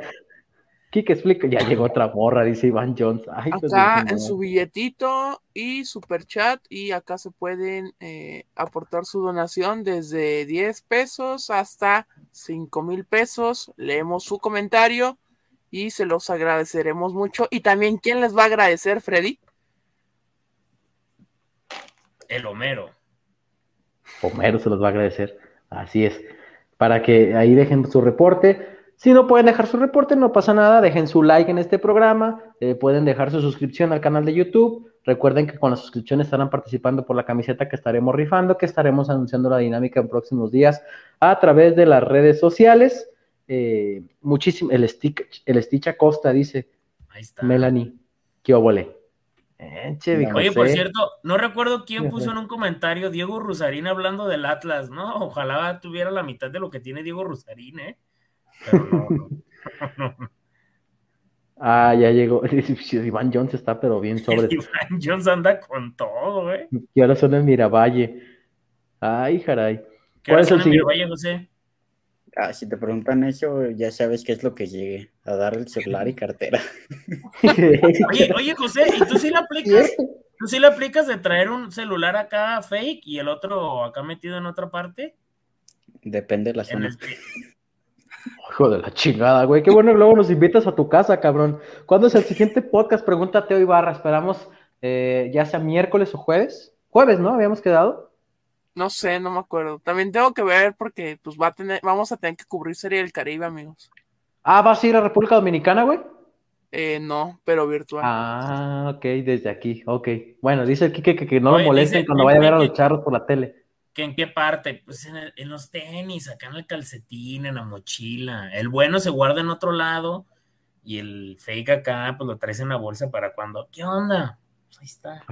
Kike explica, ya llegó otra morra, dice Iván Jones. Pues, acá en su billetito y super chat, y acá se pueden eh, aportar su donación desde 10 pesos hasta 5 mil pesos. Leemos su comentario y se los agradeceremos mucho. Y también, ¿quién les va a agradecer, Freddy? El Homero. Homero se los va a agradecer. Así es. Para que ahí dejen su reporte. Si no pueden dejar su reporte, no pasa nada. Dejen su like en este programa. Eh, pueden dejar su suscripción al canal de YouTube. Recuerden que con la suscripción estarán participando por la camiseta que estaremos rifando, que estaremos anunciando la dinámica en próximos días a través de las redes sociales. Eh, muchísimo. El, Stitch, el Stitch Acosta dice: Ahí está. Melanie, qué obole. Oye, por cierto, no recuerdo quién puso en un comentario Diego Rusarín hablando del Atlas, ¿no? Ojalá tuviera la mitad de lo que tiene Diego Rusarín, ¿eh? [laughs] Ah, ya llegó. [laughs] Iván Jones está, pero bien [laughs] sobre. Iván Jones anda con todo, güey. Y ahora son el Miravalle. Ay, caray. ¿Qué hora son en Miravalle, José? Ah, si te preguntan eso, ya sabes qué es lo que llegue, a dar el celular y [laughs] cartera. oye, [laughs] oye, José, ¿y tú sí le aplicas? ¿Tú sí le aplicas de traer un celular acá fake y el otro acá metido en otra parte? Depende de la zona. [laughs] Hijo de la chingada, güey. Qué bueno que luego nos invitas a tu casa, cabrón. ¿Cuándo es el siguiente podcast? Pregúntate hoy, Barra. Esperamos eh, ya sea miércoles o jueves. Jueves, ¿no? Habíamos quedado. No sé, no me acuerdo. También tengo que ver porque pues va a tener, vamos a tener que cubrir Serie del Caribe, amigos. Ah, ¿vas a ir a República Dominicana, güey? Eh, no, pero virtual. Ah, ok, desde aquí, ok. Bueno, dice el Kike que, no lo molesten cuando vaya a ver a los charros por la tele. ¿Que en qué parte? Pues en, los tenis, acá en el calcetín, en la mochila. El bueno se guarda en otro lado y el fake acá, pues lo traes en la bolsa para cuando. ¿Qué onda? Pues ahí está.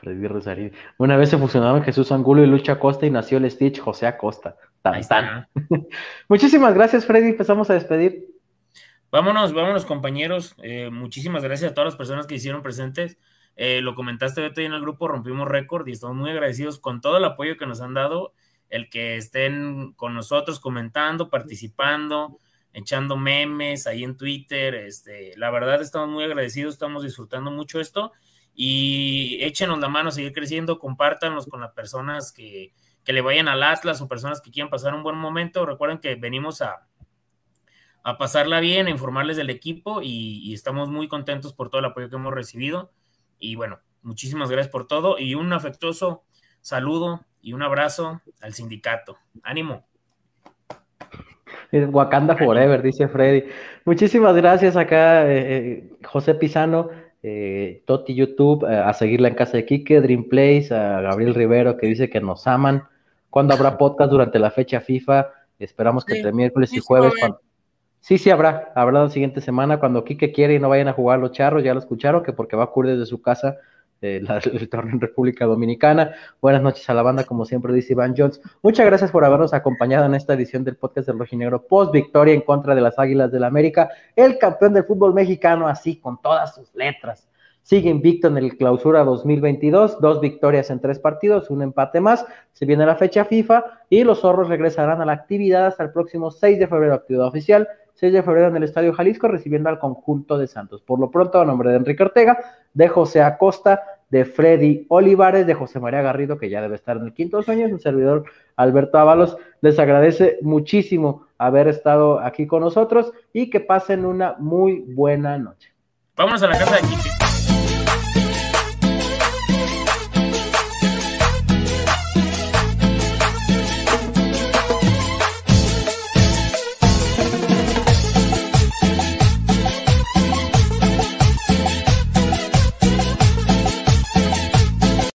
Freddy Rosario. Una vez se fusionaron Jesús Angulo y Lucha Acosta y nació el Stitch José Acosta. Tan, [laughs] Muchísimas gracias, Freddy. Empezamos a despedir. Vámonos, vámonos, compañeros. Eh, muchísimas gracias a todas las personas que hicieron presentes. Eh, lo comentaste ahorita en el grupo, rompimos récord y estamos muy agradecidos con todo el apoyo que nos han dado, el que estén con nosotros comentando, participando, echando memes ahí en Twitter. Este, la verdad, estamos muy agradecidos, estamos disfrutando mucho esto y échenos la mano a seguir creciendo, compártanos con las personas que, le vayan al Atlas o personas que quieran pasar un buen momento. Recuerden que venimos a, a pasarla bien, a informarles del equipo y, estamos muy contentos por todo el apoyo que hemos recibido. Y bueno, muchísimas gracias por todo y un afectuoso saludo y un abrazo al sindicato. Ánimo. Wakanda Forever, dice Freddy. Muchísimas gracias acá, eh, eh, José Pisano eh, Toti YouTube, eh, a seguirla en casa de Kike, Dream Place, a Gabriel Rivero que dice que nos aman. ¿Cuándo habrá [laughs] podcast durante la fecha FIFA? Esperamos que entre miércoles y jueves. Sí, sí habrá, habrá la siguiente semana cuando Kike quiere y no vayan a jugar los charros, ya lo escucharon, que porque va a ocurrir desde su casa eh, [laughs] el torneo en República Dominicana. Buenas noches a la banda, como siempre dice Iván Jones. Muchas gracias por habernos acompañado en esta edición del podcast del Rojinegro post victoria en contra de las Águilas del la América, el campeón del fútbol mexicano, así con todas sus letras. Sigue invicto en el clausura 2022, dos victorias en tres partidos, un empate más. Se viene la fecha FIFA y los zorros regresarán a la actividad hasta el próximo 6 de febrero, actividad oficial. 6 de febrero en el Estadio Jalisco, recibiendo al conjunto de Santos. Por lo pronto, a nombre de Enrique Ortega, de José Acosta, de Freddy Olivares, de José María Garrido, que ya debe estar en el quinto sueño, su servidor Alberto Ábalos, les agradece muchísimo haber estado aquí con nosotros y que pasen una muy buena noche. Vámonos a la casa de Kike.